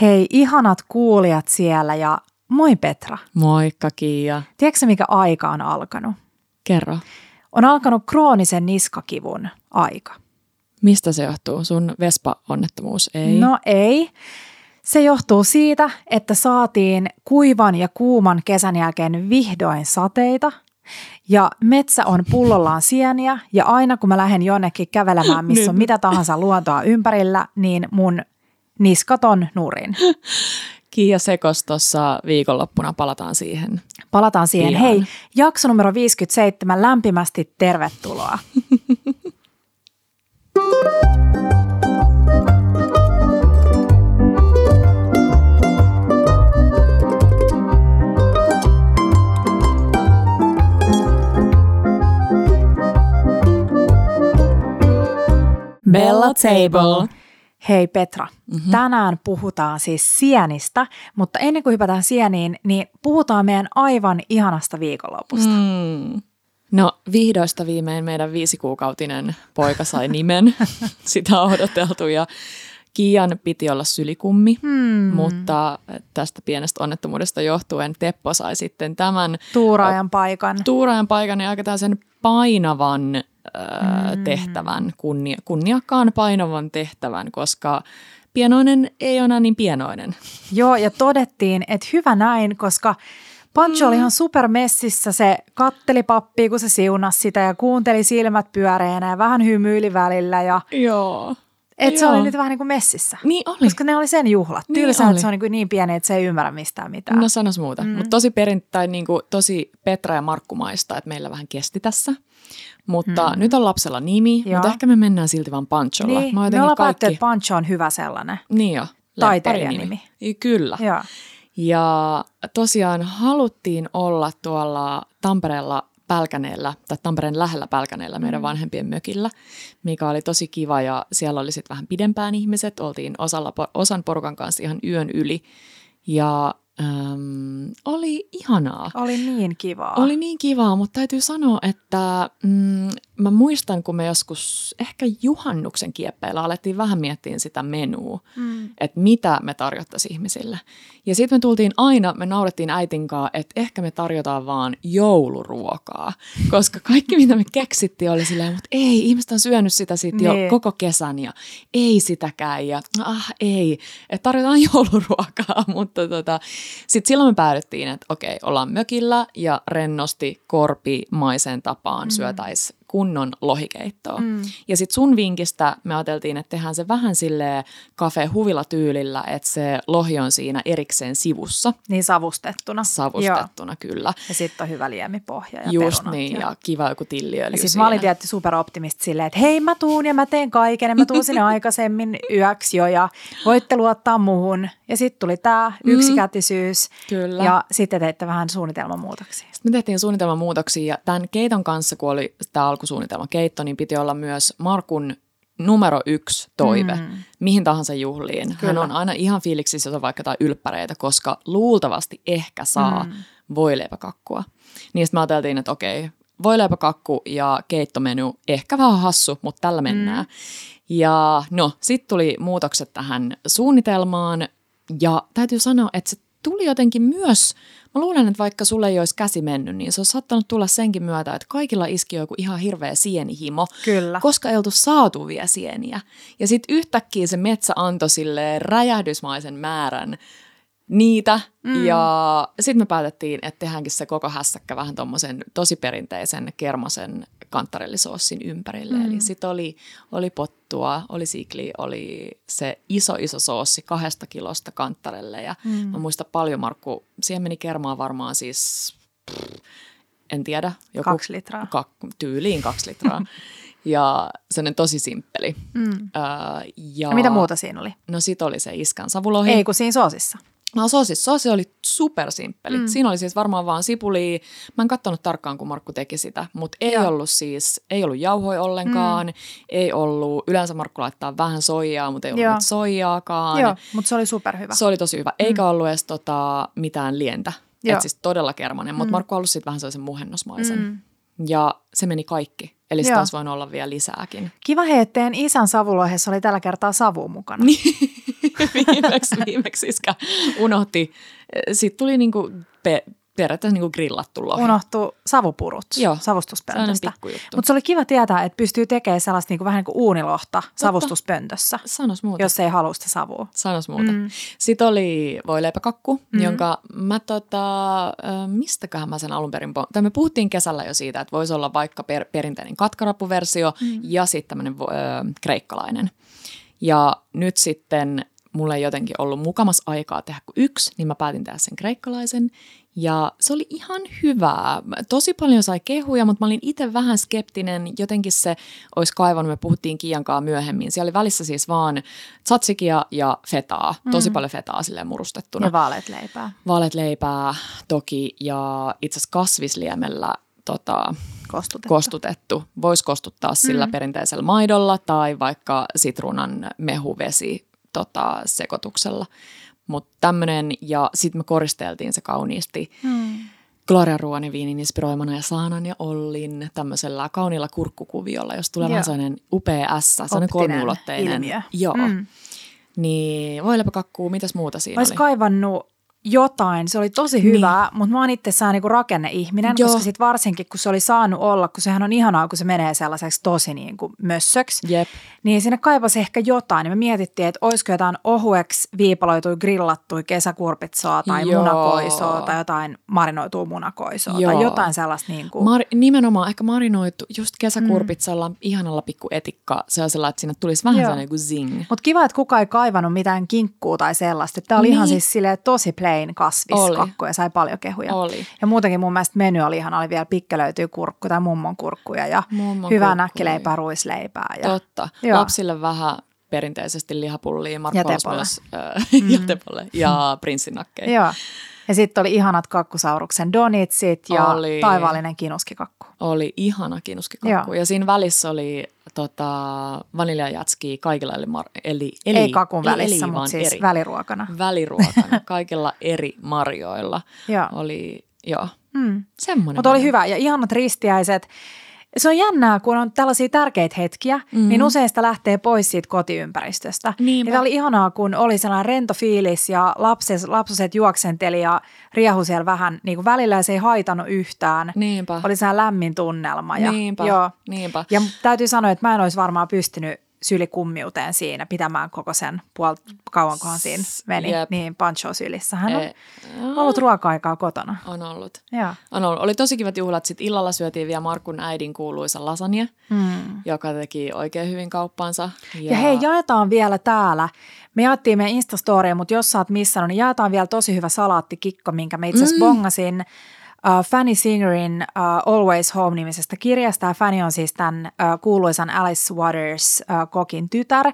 Hei, ihanat kuulijat siellä ja moi Petra. Moikka Kiia. Tiedätkö mikä aika on alkanut? Kerro. On alkanut kroonisen niskakivun aika. Mistä se johtuu? Sun Vespa-onnettomuus ei? No ei. Se johtuu siitä, että saatiin kuivan ja kuuman kesän jälkeen vihdoin sateita – ja metsä on pullollaan sieniä ja aina kun mä lähden jonnekin kävelemään, missä on mitä tahansa luontoa ympärillä, niin mun niskaton nurin. Kiia Sekos tuossa viikonloppuna, palataan siihen. Palataan siihen. Pian. Hei, jakso numero 57, lämpimästi tervetuloa. Bella Table. Hei Petra, mm-hmm. tänään puhutaan siis sienistä, mutta ennen kuin hypätään sieniin, niin puhutaan meidän aivan ihanasta viikonlopusta. Mm. No vihdoista viimein meidän viisikuukautinen poika sai nimen. Sitä on odoteltu ja Kian piti olla sylikummi, hmm. mutta tästä pienestä onnettomuudesta johtuen Teppo sai sitten tämän tuuraajan paikan. Tuuraajan paikan ja aika sen painavan mm. tehtävän, kunnia, kunniakkaan painavan tehtävän, koska pienoinen ei ole niin pienoinen. Joo, ja todettiin, että hyvä näin, koska Pancho mm. oli ihan supermessissä, se katteli pappia, kun se siunasi sitä ja kuunteli silmät pyöreänä ja vähän hymyili välillä. Ja... Joo. Et se oli nyt vähän niin kuin messissä. Niin oli. Koska ne oli sen juhlat. Niin Tylsä, että se on niin, kuin niin pieni, että se ei ymmärrä mistään mitään. No sanos muuta. Mm. Mutta tosi perintäin niin kuin, tosi Petra ja Markkumaista, että meillä vähän kesti tässä. Mutta hmm. nyt on lapsella nimi, Joo. mutta ehkä me mennään silti vaan Pancholla. Niin, me ollaan kaikki... että Pancho on hyvä sellainen. Niin jo. Taiteilijanimi. Kyllä. Joo. Ja tosiaan haluttiin olla tuolla Tampereella Pälkäneellä, tai Tampereen lähellä Pälkäneellä meidän mm. vanhempien mökillä, mikä oli tosi kiva ja siellä oli sitten vähän pidempään ihmiset, oltiin osalla, osan porukan kanssa ihan yön yli ja Öm, oli ihanaa. Oli niin kivaa. Oli niin kivaa, mutta täytyy sanoa, että mm, mä muistan, kun me joskus ehkä juhannuksen kieppeillä alettiin vähän miettiä sitä menua, mm. että mitä me tarjottaisiin ihmisille. Ja sitten me tultiin aina, me naurettiin äitinkaan, että ehkä me tarjotaan vaan jouluruokaa, koska kaikki mitä me keksittiin oli silleen, mutta ei, ihmiset on syönyt sitä sitten jo niin. koko kesän ja ei sitäkään ja ah ei, että tarjotaan jouluruokaa, mutta tota, sitten silloin me päädyttiin, että okei, ollaan mökillä ja rennosti korpimaiseen tapaan mm. syötäisiin kunnon lohikeittoa. Mm. Ja sitten sun vinkistä me ajateltiin, että tehdään se vähän sille kafe huvila tyylillä, että se lohi on siinä erikseen sivussa. Niin savustettuna. Savustettuna, Joo. kyllä. Ja sitten on hyvä liemipohja ja Just perunat niin, ja, ja kiva joku tilliöljy Ja sitten mä olin tietysti superoptimisti silleen, että hei mä tuun ja mä teen kaiken ja mä tuun sinne aikaisemmin yöksi jo ja voitte luottaa muhun. Ja sitten tuli tämä mm. yksikätisyys Kyllä. ja sitten teitte vähän suunnitelmamuutoksia. Sitten me tehtiin suunnitelmamuutoksia ja tämän keiton kanssa, kun oli tämä alkusuunnitelma keitto, niin piti olla myös Markun numero yksi toive mm. mihin tahansa juhliin. Kyllä. Hän on aina ihan fiiliksissä, jos on vaikka jotain ylppäreitä, koska luultavasti ehkä saa mm. voileipäkakkua. Niin sitten me ajateltiin, että okei, voileipäkakku ja keittomenu, ehkä vähän hassu, mutta tällä mennään. Mm. Ja no, sitten tuli muutokset tähän suunnitelmaan ja täytyy sanoa, että se tuli jotenkin myös Mä luulen, että vaikka sulle ei olisi käsi mennyt, niin se on saattanut tulla senkin myötä, että kaikilla iski joku ihan hirveä sienihimo. Kyllä. Koska ei oltu saatu vielä sieniä. Ja sitten yhtäkkiä se metsä antoi sille räjähdysmaisen määrän niitä. Mm. Ja sitten me päätettiin, että tehdäänkin se koko hässäkkä vähän tuommoisen tosi perinteisen kermasen kantarellisoossin ympärille. Mm. Eli sitten oli, oli pottua, oli sikli, oli se iso iso soossi kahdesta kilosta kantarelle. Ja mm. mä muistan paljon, Markku, siihen meni kermaa varmaan siis, pff, en tiedä. Joku, kaksi litraa. Kak, tyyliin kaksi litraa. ja sellainen tosi simppeli. Mm. Öö, ja, ja mitä muuta siinä oli? No sit oli se iskän savulohi. Ei kun siinä soosissa. No sosi, sosi oli supersimppeli. Mm. Siinä oli siis varmaan vaan sipuli. Mä en katsonut tarkkaan, kun Markku teki sitä, mutta ei Joo. ollut siis, ei ollut jauhoja ollenkaan, mm. ei ollut, yleensä Markku laittaa vähän soijaa, mutta ei ollut Joo. soijaakaan. Joo, mutta se oli superhyvä. Se oli tosi hyvä, eikä mm. ollut edes tota, mitään lientä. Että siis todella kermanen, mutta mm. Markku halusi sitten vähän sellaisen muhennosmaisen. Mm. Ja se meni kaikki. Eli sitä olisi voinut olla vielä lisääkin. Kiva hei, että isän savuloihessa oli tällä kertaa savu mukana. viimeksi, viimeksi iskä unohti. Sitten tuli niinku pe- periaatteessa niinku grillattu lohi. Unohtu savupurut Joo, savustuspöntöstä. Mutta se oli kiva tietää, että pystyy tekemään sellaista niinku, vähän niin kuin uunilohta savustuspöntössä, Sanos muuta. jos ei halua sitä savua. Sanos muuta. Mm. Sitten oli voileipäkakku, Mm. jonka mä tota, mistäköhän mä sen alun perin, po- tai me puhuttiin kesällä jo siitä, että voisi olla vaikka per, perinteinen katkarapuversio mm. ja sitten tämmöinen ö, kreikkalainen. Ja nyt sitten mulla ei jotenkin ollut mukamas aikaa tehdä kuin yksi, niin mä päätin tehdä sen kreikkalaisen. Ja se oli ihan hyvää. Tosi paljon sai kehuja, mutta mä olin itse vähän skeptinen. Jotenkin se olisi kaivannut, me puhuttiin Kiankaa myöhemmin. Siellä oli välissä siis vaan tzatsikia ja fetaa. Tosi Mm. paljon fetaa silleen murustettuna. Ja vaaleat leipää. Vaaleat leipää toki ja itse asiassa kasvisliemellä tota, Kostutettu. kostutettu. Voisi kostuttaa sillä mm. perinteisellä maidolla tai vaikka sitruunan mehuvesi tota, sekoituksella. Mutta tämmöinen, ja sitten me koristeltiin se kauniisti Mm. Gloria Ruoniviinin inspiroimana ja Saanan ja Ollin tämmöisellä kauniilla kurkkukuviolla, jos tulee vähän sellainen upea S, sellainen kolmiulotteinen. ilmiö. Joo. Mm. Niin voileipäkakkuu, mitäs muuta siinä Olisi oli? kaivannut jotain, se oli tosi hyvää, niin. mutta mä oon itsessään niinku rakenneihminen, Joo. koska sit varsinkin kun se oli saanut olla, kun sehän on ihanaa, kun se menee sellaiseksi tosi niinku mössöksi, Jep. niin siinä kaipasi ehkä jotain. Niin me mietittiin, että olisiko jotain ohueksi viipaloitui grillattui kesäkurpitsoa tai Joo. munakoisoa tai jotain marinoitua munakoisoa Joo. tai jotain sellaista niin kuin, Mar- nimenomaan ehkä marinoitu just kesäkurpitsalla, mm. ihanalla pikku etikka, sellaisella, että sinne tulisi vähän Joo. sellainen kuin zing. Mutta kiva, että kukaan ei kaivannut mitään kinkkuu tai sellaista. Tämä oli niin. ihan siis silleen tosi plain kasviskakku ja sai paljon kehuja. Oli. Ja muutenkin mun mielestä meny oli ihan, oli vielä pikkelöityy kurkku tai mummon kurkkuja ja Mummon hyvää kurkkuja. näkkileipää, ruisleipää. Ja, Totta. Joo. Lapsille vähän perinteisesti lihapullia, Marko myös äh, ja tepolle ja prinssinakkeja. Joo. Ja sitten oli ihanat kakkusauruksen donitsit ja Oli. taivaallinen kinuskikakku. Oli ihana kinuskikakku. Ja siinä välissä oli tota, vaniljajatski kaikilla eli, mar- eli, eli Ei kakun ei välissä, eli, mutta siis eri. väliruokana. väliruokana, kaikilla eri marjoilla. Joo. Oli, joo, Mm. semmoinen. Mutta oli hyvä ja ihanat ristiäiset. Se on jännää, kun on tällaisia tärkeitä hetkiä, mm-hmm. niin usein sitä lähtee pois siitä kotiympäristöstä. Niinpä. Ja tämä oli ihanaa, kun oli sellainen rento fiilis ja lapses, lapsuset juoksenteli ja riehu siellä vähän niin kuin välillä ja se ei haitannut yhtään. Niinpä. Oli sellainen lämmin tunnelma. Ja, Niinpä, Joo. niinpä. Ja täytyy sanoa, että mä en olisi varmaan pystynyt sylikummiuteen siinä pitämään koko sen puol kauankohan siinä meni. Jep. Niin pancho sylissä. Hän on Ei. ollut ruoka-aikaa kotona. On ollut. Joo. On ollut. Oli tosi kivat juhlat. Sitten illalla syötiin vielä Markun äidin kuuluisa lasagne, Mm. joka teki oikein hyvin kauppaansa. Ja, ja hei, jaetaan vielä täällä. Me jaettiin meidän Instastoreen, mutta jos sä oot missannut, niin jaetaan vielä tosi hyvä salaattikikko, minkä me itse asiassa mm. bongasin uh, Fanny Singerin uh, Always Home-nimisestä kirjasta. Ja Fanny on siis tämän uh, kuuluisan Alice Waters uh, kokin tytär.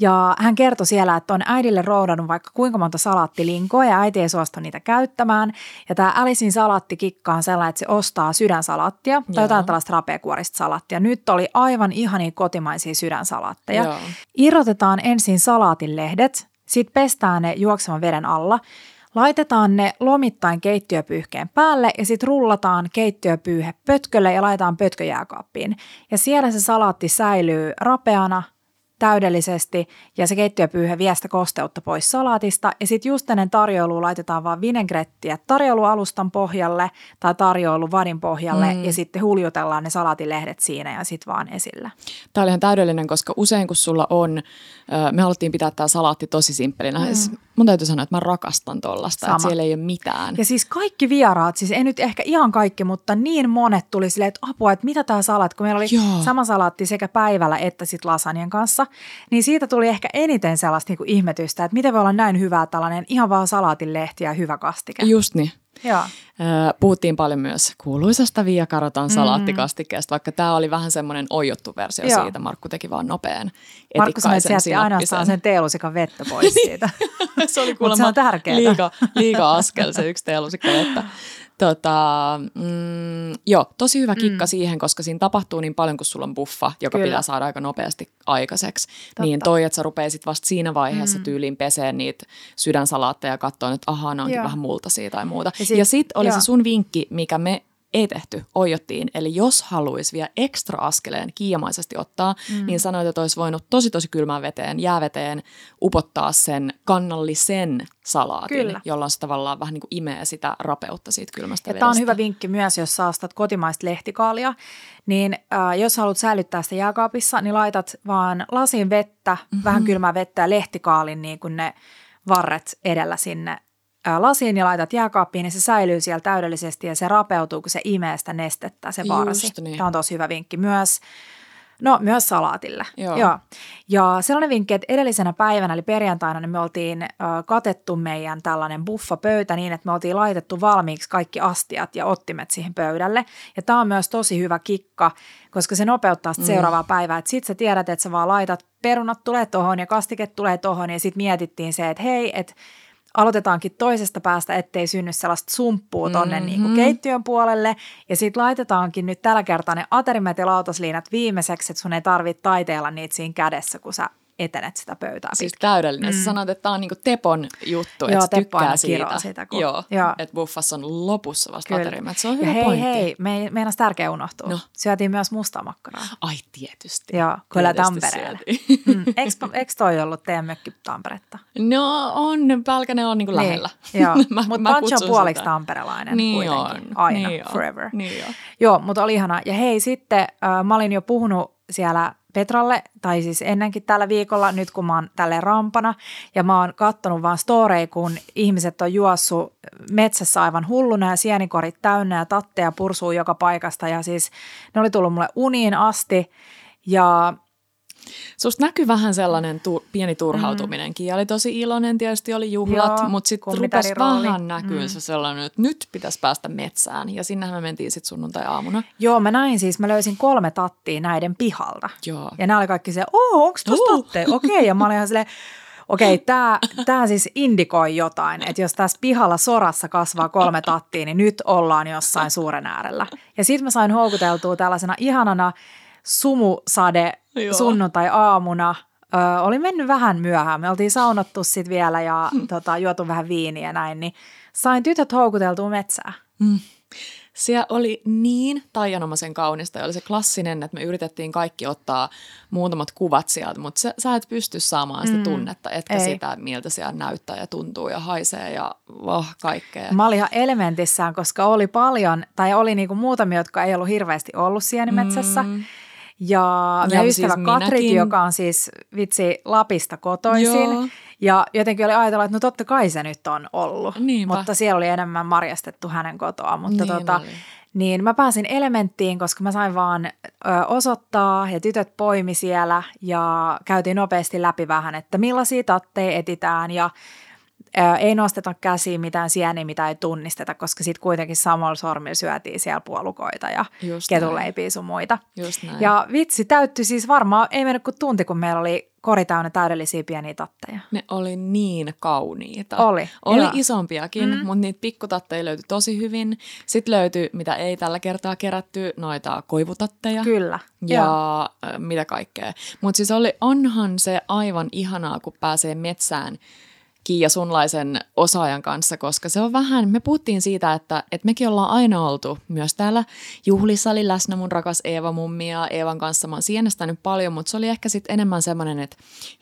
Ja hän kertoi siellä, että on äidille roudannut vaikka kuinka monta salaattilinkoa ja äiti ei suostu niitä käyttämään. Ja tämä Alicein salaattikikka on sellainen, että se ostaa sydänsalaattia tai Joo. jotain tällaista rapeakuorista salaattia. Nyt oli aivan ihania kotimaisia sydänsalaatteja. Joo. Irrotetaan ensin salaatinlehdet, sitten pestään ne juoksevan veden alla, laitetaan ne lomittain keittiöpyyhkeen päälle ja sitten rullataan keittiöpyyhe pötkölle ja laitetaan pötkö jääkaappiin. Ja siellä se salaatti säilyy rapeana täydellisesti ja se keittiöpyyhe vie sitä kosteutta pois salaatista. Ja sitten just ennen tarjoilua laitetaan vaan vinegrettiä tarjoilualustan pohjalle tai tarjoiluvadin pohjalle mm. ja sitten huljutellaan ne salaatilehdet siinä ja sitten vaan esillä. Tämä oli ihan täydellinen, koska usein kun sulla on, me haluttiin pitää tämä salaatti tosi simppelinä. Mm. Mun täytyy sanoa, että mä rakastan tollasta, Sama. että siellä ei ole mitään. Ja siis kaikki vieraat, siis ei nyt ehkä ihan kaikki, mutta niin monet tuli silleen, että apua, että mitä tämä salaatti, kun meillä oli Joo. sama salaatti sekä päivällä että sitten lasanien kanssa, niin siitä tuli ehkä eniten sellaista niinku ihmetystä, että miten voi olla näin hyvää tällainen ihan vaan salaatinlehti ja hyvä kastike. Just niin. Joo. Puhuttiin paljon myös kuuluisasta Via Carotan salaattikastikkeesta, vaikka tämä oli vähän semmoinen oijottu versio Joo. siitä. Markku teki vaan nopean Markku sanoi, että jätti ainoastaan sen teelusikan vettä pois siitä. se oli kuulemma se on liika, liika askel se yksi teelusikka vettä. Tota, mm, joo, tosi hyvä kikka mm. siihen, koska siinä tapahtuu niin paljon, kun sulla on buffa, joka Kyllä. pitää saada aika nopeasti aikaiseksi. Totta. Niin toi, että sä rupeisit vasta siinä vaiheessa mm. tyyliin peseen niitä sydänsalaatteja ja katsoa, että ahaa, ne onkin Joo. vähän multaisia tai muuta. Ja sit- ja sitten oli joo. se sun vinkki, mikä me Ei tehty, oijottiin. Eli jos haluaisi vielä ekstra askeleen kiiamaisesti ottaa, mm. niin sanoit, että olisi voinut tosi tosi kylmään veteen, jääveteen upottaa sen kannallisen salaatin, Kyllä. jolloin se tavallaan vähän niin kuin imee sitä rapeutta siitä kylmästä ja vedestä. Tämä on hyvä vinkki myös, jos saastat kotimaista lehtikaalia, niin äh, jos haluat säilyttää sitä jääkaapissa, niin laitat vaan lasin vettä, mm-hmm. vähän kylmää vettä ja lehtikaalin niin kuin ne varret edellä sinne lasiin ja laitat jääkaappiin, niin se säilyy siellä täydellisesti ja se rapeutuu, kun se imee sitä nestettä, se varsi. Niin. Tämä on tosi hyvä vinkki myös. No myös salaatille. Joo. Joo. Ja sellainen vinkki, että edellisenä päivänä, eli perjantaina, niin me oltiin ö, katettu meidän tällainen buffapöytä niin, että me oltiin laitettu valmiiksi kaikki astiat ja ottimet siihen pöydälle. Ja tämä on myös tosi hyvä kikka, koska se nopeuttaa mm. seuraavaa päivää. Sitten sä tiedät, että sä vaan laitat perunat tulee tohon ja kastike tulee tohon ja sitten mietittiin se, että hei, että aloitetaankin toisesta päästä, ettei synny sellaista sumppua tonne mm-hmm. niin kuin keittiön puolelle. Ja sitten laitetaankin nyt tällä kertaa ne aterimet ja lautasliinat viimeiseksi, että sun ei tarvitse taiteella niitä siinä kädessä, kun sä etenet sitä pöytää Siis täydellinen. Mm. Sä sanoit, että tämä on niinku Tepon juttu, että Joo, tykkää siitä. sitä kun... Joo, Joo. että buffassa on lopussa vasta aterimat. Se on hyvä ja hei, pointti. hei, me, meinas tärkeä unohtua. No. Syötiin myös mustaa makkaraa. Ai tietysti. Joo, kyllä Tampereelle. mm. Eikö, eikö toi ollut teidän mökki Tamperetta? No on, Pälkäne on niinku niin. lähellä. Joo, mutta Pancho on puoliksi tamperelainen niin kuitenkin. On. Aina, niin forever. Niin on. Joo, mutta oli ihana. Ja hei, sitten äh, mä olin jo puhunut siellä Petralle, tai siis ennenkin tällä viikolla, nyt kun mä oon tälle rampana, ja mä oon kattonut vaan storeja, kun ihmiset on juossut metsässä aivan hulluna ja sienikorit täynnä ja tatteja pursuu joka paikasta, ja siis ne oli tullut mulle uniin asti, ja Susta näkyy vähän sellainen tu- pieni turhautuminenkin. Ja oli tosi iloinen, tietysti oli juhlat, Joo, mutta sitten rupesi vähän näkyä mm. se sellainen, että nyt pitäisi päästä metsään. Ja sinnehän me mentiin sitten sunnuntai-aamuna. Joo, mä näin siis, mä löysin kolme tattia näiden pihalta. Joo. Ja nämä oli kaikki se, oo, onko tuossa uh. tatteja? Okei, okay. ja mä olin ihan silleen, Okei, okay, tämä tää siis indikoi jotain, että jos tässä pihalla sorassa kasvaa kolme tattia, niin nyt ollaan jossain suuren äärellä. Ja sitten mä sain houkuteltua tällaisena ihanana sumusade sunnuntai-aamuna. Ö, oli mennyt vähän myöhään. Me oltiin saunottu sitten vielä ja mm. tota, juotu vähän viiniä ja näin, niin sain tytöt houkuteltua metsää. Mm. Siellä oli niin taianomaisen kaunista ja oli se klassinen, että me yritettiin kaikki ottaa muutamat kuvat sieltä, mutta sä, sä et pysty saamaan sitä mm. tunnetta, etkä Ei. sitä, miltä siellä näyttää ja tuntuu ja haisee ja oh, kaikkea. Mä olin ihan elementissään, koska oli paljon, tai oli niinku muutamia, jotka ei ollut hirveästi ollut sienimetsässä. Mm. Ja meidän ja ystävä siis Katrit, joka on siis vitsi Lapista kotoisin. Joo. Ja jotenkin oli ajatella, että no totta kai se nyt on ollut. Niinpä. Mutta siellä oli enemmän marjastettu hänen kotoa. Mutta niin, tota, niin mä pääsin elementtiin, koska mä sain vaan ö, osoittaa ja tytöt poimi siellä ja käytiin nopeasti läpi vähän, että millaisia tatteja etitään ja ei nosteta käsiin mitään sieniä, mitä ei tunnisteta, koska sitten kuitenkin samalla sormilla syötiin siellä puolukoita ja ketuleipiä sun muita. Just näin. Ja vitsi täyttyi siis varmaan, ei mennyt kuin tunti, kun meillä oli kori täynnä täydellisiä pieniä tatteja. Ne oli niin kauniita. Oli. Oli joo. isompiakin, mm. mutta niitä pikkutatteja löytyi tosi hyvin. Sitten löytyi, mitä ei tällä kertaa kerätty, noita koivutatteja. Kyllä. Ja joo. mitä kaikkea. Mutta siis oli, onhan se aivan ihanaa, kun pääsee metsään – Kiia sunlaisen osaajan kanssa, koska se on vähän, me puhuttiin siitä, että, että mekin ollaan aina oltu myös täällä juhlissa oli läsnä mun rakas Eeva mummi ja Eevan kanssa mä oon sienestänyt paljon, mutta se oli ehkä sitten enemmän semmoinen, että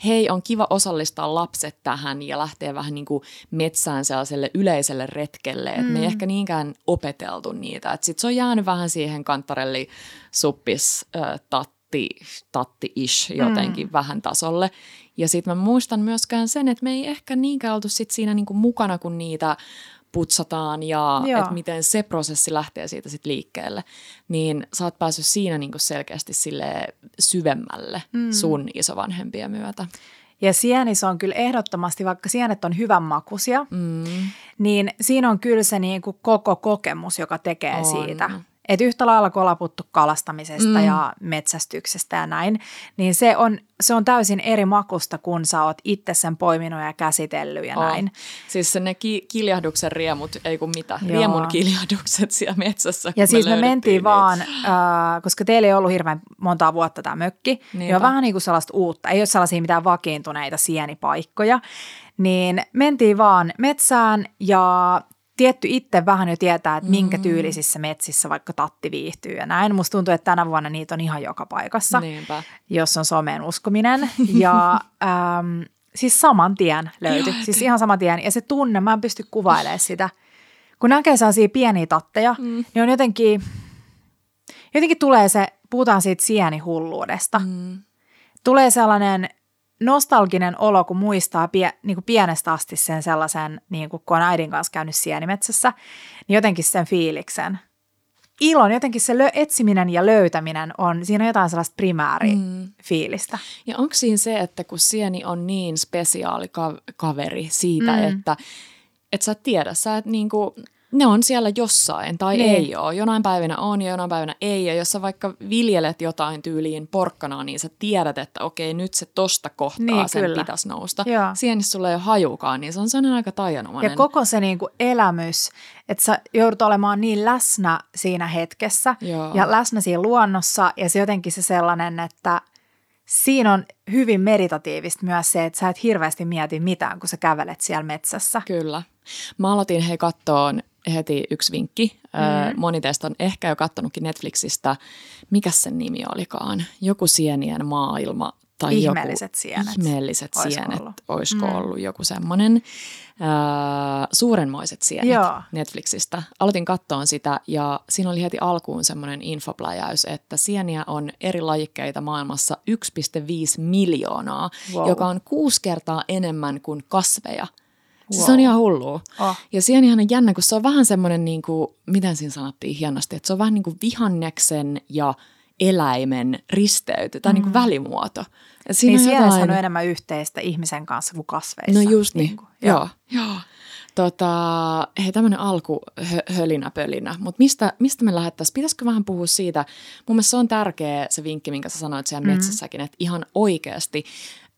hei on kiva osallistaa lapset tähän ja lähteä vähän niin kuin metsään sellaiselle yleiselle retkelle, että mm. me ei mm. ehkä niinkään opeteltu niitä, että sitten se on jäänyt vähän siihen kantarelli suppis äh, tatti, tatti-ish jotenkin mm. vähän tasolle. Ja sitten mä muistan myöskään sen, että me ei ehkä niinkään oltu sit siinä niinku mukana, kun niitä putsataan ja että miten se prosessi lähtee siitä sitten liikkeelle, niin sä oot päässyt siinä niinku selkeästi sille syvemmälle mm. sun isovanhempien myötä. Ja sienis on kyllä ehdottomasti, vaikka sienet on hyvän makuisia, mm. niin siinä on kyllä se niin kuin koko kokemus, joka tekee on. siitä. Et yhtä lailla kun ollaan puhuttu kalastamisesta mm. ja metsästyksestä ja näin, niin se on, se on täysin eri makusta, kun sä oot itse sen poiminut ja käsitellyt ja oh. näin. Siis ne ki- kiljahduksen riemut, ei kun mitä, Joo. riemun kiljahdukset siellä metsässä. Ja siis me, me mentiin niitä. vaan, äh, koska teillä ei ollut hirveän montaa vuotta tämä mökki, niin on vähän niin kuin sellaista uutta, ei ole sellaisia mitään vakiintuneita sienipaikkoja, niin mentiin vaan metsään ja tietty itse vähän jo tietää, että minkä mm. tyylisissä metsissä vaikka tatti viihtyy ja näin. Musta tuntuu, että tänä vuonna niitä on ihan joka paikassa, Niinpä. jos on someen uskominen. Ja äm, siis saman tien löytyi, siis ihan saman tien. Ja se tunne, mä en pysty kuvailemaan sitä. Kun näkee sellaisia pieniä tatteja, mm. niin on jotenkin, jotenkin tulee se, puhutaan siitä sienihulluudesta. Mm. Tulee sellainen nostalginen olo, kun muistaa pie, niin kuin pienestä asti sen sellaisen, niin kuin kun on äidin kanssa käynyt sienimetsässä, niin jotenkin sen fiiliksen. Ilon, jotenkin se lö, etsiminen ja löytäminen on, siinä on jotain sellaista primääri mm. fiilistä. Ja onko siinä se, että kun sieni on niin spesiaali kaveri siitä, mm. että et sä et tiedä, sä et niinku, ne on siellä jossain tai niin. ei ole. Jonain päivinä on ja jonain päivänä ei. Ja jos sä vaikka viljelet jotain tyyliin porkkanaa, niin sä tiedät, että okei, nyt se tosta kohtaa niin, sen kyllä. pitäisi nousta. Sienissä sulla ei ole hajukaan, niin se on sellainen aika tajanomainen. Ja koko se niinku elämys, että sä joudut olemaan niin läsnä siinä hetkessä Joo. ja läsnä siinä luonnossa. Ja se jotenkin se sellainen, että siinä on hyvin meditatiivista myös se, että sä et hirveästi mieti mitään, kun sä kävelet siellä metsässä. Kyllä. Mä aloitin hei kattoon heti yksi vinkki. Mm. Moni teistä on ehkä jo katsonutkin Netflixistä, mikä sen nimi olikaan, joku sienien maailma tai ihmeelliset joku, sienet. Ihmeelliset Oisko sienet, ollut? olisiko mm. ollut joku semmoinen. Äh, suurenmoiset sienet Joo. Netflixistä. Aloitin kattoon sitä ja siinä oli heti alkuun semmoinen infopläjäys, että sieniä on eri lajikkeita maailmassa 1,5 miljoonaa, wow. joka on kuusi kertaa enemmän kuin kasveja – Wow. Se on ihan hullua. Oh. Ja sienihän on jännä, kun se on vähän semmoinen, niin kuin, miten siinä sanottiin hienosti, että se on vähän niin kuin vihanneksen ja eläimen risteyty tai mm. niin kuin välimuoto. Et siinä niin on, jotain... on enemmän yhteistä ihmisen kanssa kuin kasveissa. No just niin. niin kuin, joo. joo. Tota, hei, tämmöinen alku hölinä pölinä, mutta mistä, mistä me lähdettäisiin? Pitäisikö vähän puhua siitä? Mun mielestä se on tärkeä se vinkki, minkä sä sanoit siellä mm. metsässäkin, että ihan oikeasti,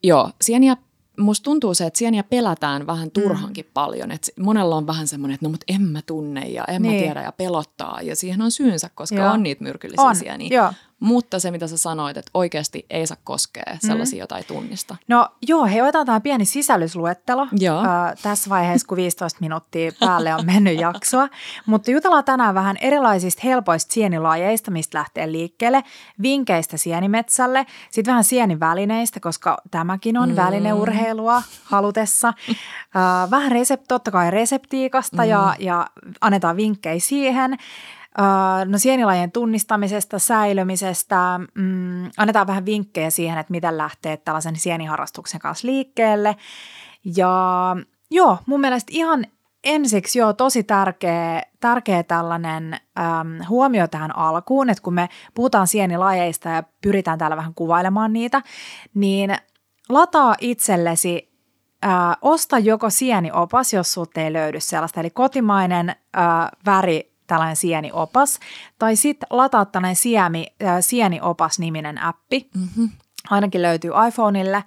joo, sieniä musta tuntuu se, että sieniä pelätään vähän turhankin mm. paljon. Että monella on vähän semmoinen, että no mut en mä tunne ja en niin. mä tiedä ja pelottaa. Ja siihen on syynsä, koska Joo. on niitä myrkyllisiä on. sieniä. Joo. Mutta se, mitä sä sanoit, että oikeasti ei saa koskea mm. sellaisia, mm. jotain tunnista. No joo, hei, otetaan tämä pieni sisällysluettelo joo. Äh, tässä vaiheessa, kun 15 minuuttia päälle on mennyt jaksoa. Mutta jutellaan tänään vähän erilaisista helpoista sienilajeista, mistä lähtee liikkeelle, vinkeistä sienimetsälle, sitten vähän sienivälineistä, koska tämäkin on mm. välineurheilua halutessa. Äh, vähän resept, totta kai reseptiikasta mm. ja, ja annetaan vinkkejä siihen. No sienilajien tunnistamisesta, säilymisestä, mm, annetaan vähän vinkkejä siihen, että miten lähtee tällaisen sieniharrastuksen kanssa liikkeelle. Ja joo, mun mielestä ihan ensiksi joo, tosi tärkeä, tärkeä tällainen äm, huomio tähän alkuun, että kun me puhutaan sienilajeista ja pyritään täällä vähän kuvailemaan niitä, niin lataa itsellesi Äh, osta joko sieniopas, jos sinulta ei löydy sellaista, eli kotimainen äh, väri tällainen sieniopas, tai sitten lataa tällainen siemi, äh, sieniopas-niminen appi. Mm-hmm. Ainakin löytyy iPhoneille.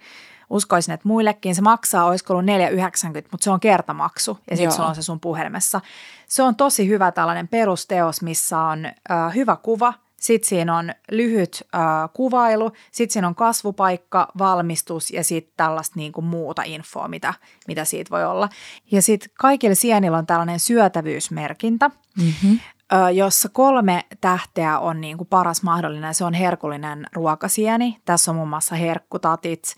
Uskoisin, että muillekin. Se maksaa, olisiko ollut 4,90, mutta se on kertamaksu ja sitten sulla on se sun puhelimessa. Se on tosi hyvä tällainen perusteos, missä on äh, hyvä kuva – sitten siinä on lyhyt äh, kuvailu, sitten siinä on kasvupaikka, valmistus ja sitten tällaista niin kuin muuta infoa, mitä, mitä siitä voi olla. Ja sitten kaikilla sienillä on tällainen syötävyysmerkintä, mm-hmm. äh, jossa kolme tähteä on niin kuin paras mahdollinen. Se on herkullinen ruokasieni. Tässä on muun muassa herkkutatit,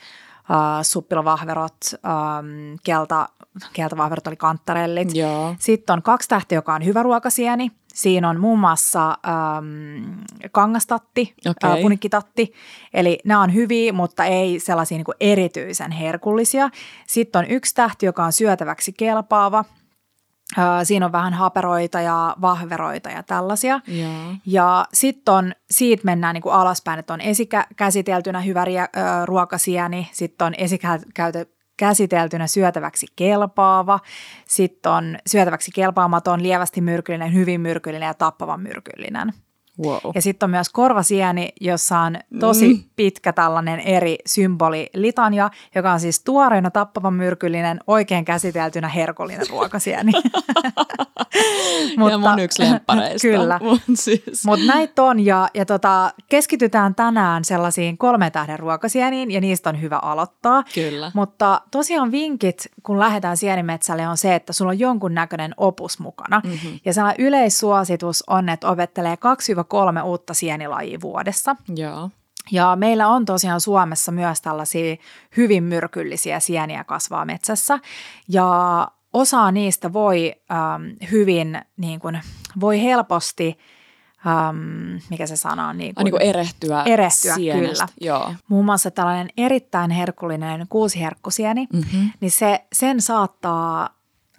äh, suppilovahverot, ähm, kelta, keltavahverot oli kantarellit. Joo. Sitten on kaksi tähteä, joka on hyvä ruokasieni – Siinä on muun muassa ähm, kangastatti, okay. äh, punikkitatti, eli nämä on hyviä, mutta ei sellaisia niin erityisen herkullisia. Sitten on yksi tähti, joka on syötäväksi kelpaava. Siinä on vähän haperoita ja vahveroita ja tällaisia. Yeah. Ja sitten on, siitä mennään niin kuin alaspäin, että on esikäsiteltynä hyvä äh, ruokasieni, sitten on esikäytö, käsiteltynä syötäväksi kelpaava, sitten on syötäväksi kelpaamaton, lievästi myrkyllinen, hyvin myrkyllinen ja tappavan myrkyllinen. Wow. Ja sitten on myös korvasieni, jossa on tosi mm. pitkä tällainen eri symboli litania, joka on siis tuoreena tappavan myrkyllinen, oikein käsiteltynä herkullinen ruokasieni. ja mun yksi lemppareista. Kyllä. siis. Mutta näitä on ja, ja tota, keskitytään tänään sellaisiin kolme tähden ruokasieniin ja niistä on hyvä aloittaa. Kyllä. Mutta tosiaan vinkit, kun lähdetään sienimetsälle on se, että sulla on jonkun näköinen opus mukana. Mm-hmm. Ja sellainen yleissuositus on, että opettelee 2-3 uutta sienilajia vuodessa. Joo. Ja meillä on tosiaan Suomessa myös tällaisia hyvin myrkyllisiä sieniä kasvaa metsässä. Ja osa niistä voi ähm, hyvin, niin kuin, voi helposti, ähm, mikä se sana on? Niin kuin, niin kuin erehtyä, erehtyä sienestä. kyllä. Joo. Muun muassa tällainen erittäin herkullinen kuusiherkkusieni, mm-hmm. niin se, sen saattaa...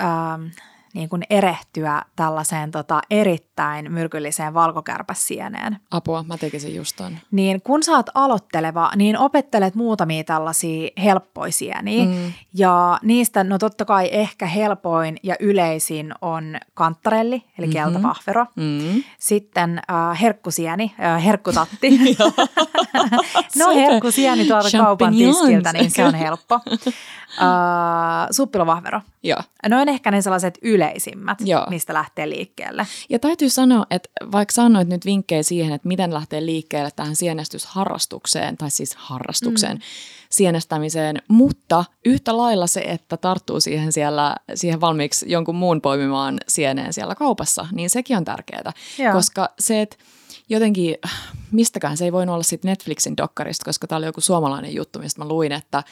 Ähm, niin kuin erehtyä tällaiseen tota, erittäin myrkylliseen valkokärpäsieneen. Apua, mä tekisin just ton. Niin kun sä oot aloitteleva, niin opettelet muutamia tällaisia helppoisia. Mm. Ja niistä, no totta kai ehkä helpoin ja yleisin on kantarelli, eli mm-hmm. keltapahvero. Mm-hmm. Sitten äh, herkkusieni, äh, herkkutatti. no herkkusieni tuolta kaupan tiskiltä, niin se on helppo. Uh, suppilovahvero. Joo. Noin ehkä ne sellaiset yleisimmät, Joo. mistä lähtee liikkeelle. Ja täytyy sanoa, että vaikka sanoit nyt vinkkejä siihen, että miten lähtee liikkeelle tähän sienestysharrastukseen, tai siis harrastukseen, mm. sienestämiseen, mutta yhtä lailla se, että tarttuu siihen siellä, siihen valmiiksi jonkun muun poimimaan sieneen siellä kaupassa, niin sekin on tärkeää. Joo. Koska se, että jotenkin, mistäkään se ei voinut olla sitten Netflixin dokkarista, koska tämä oli joku suomalainen juttu, mistä mä luin, että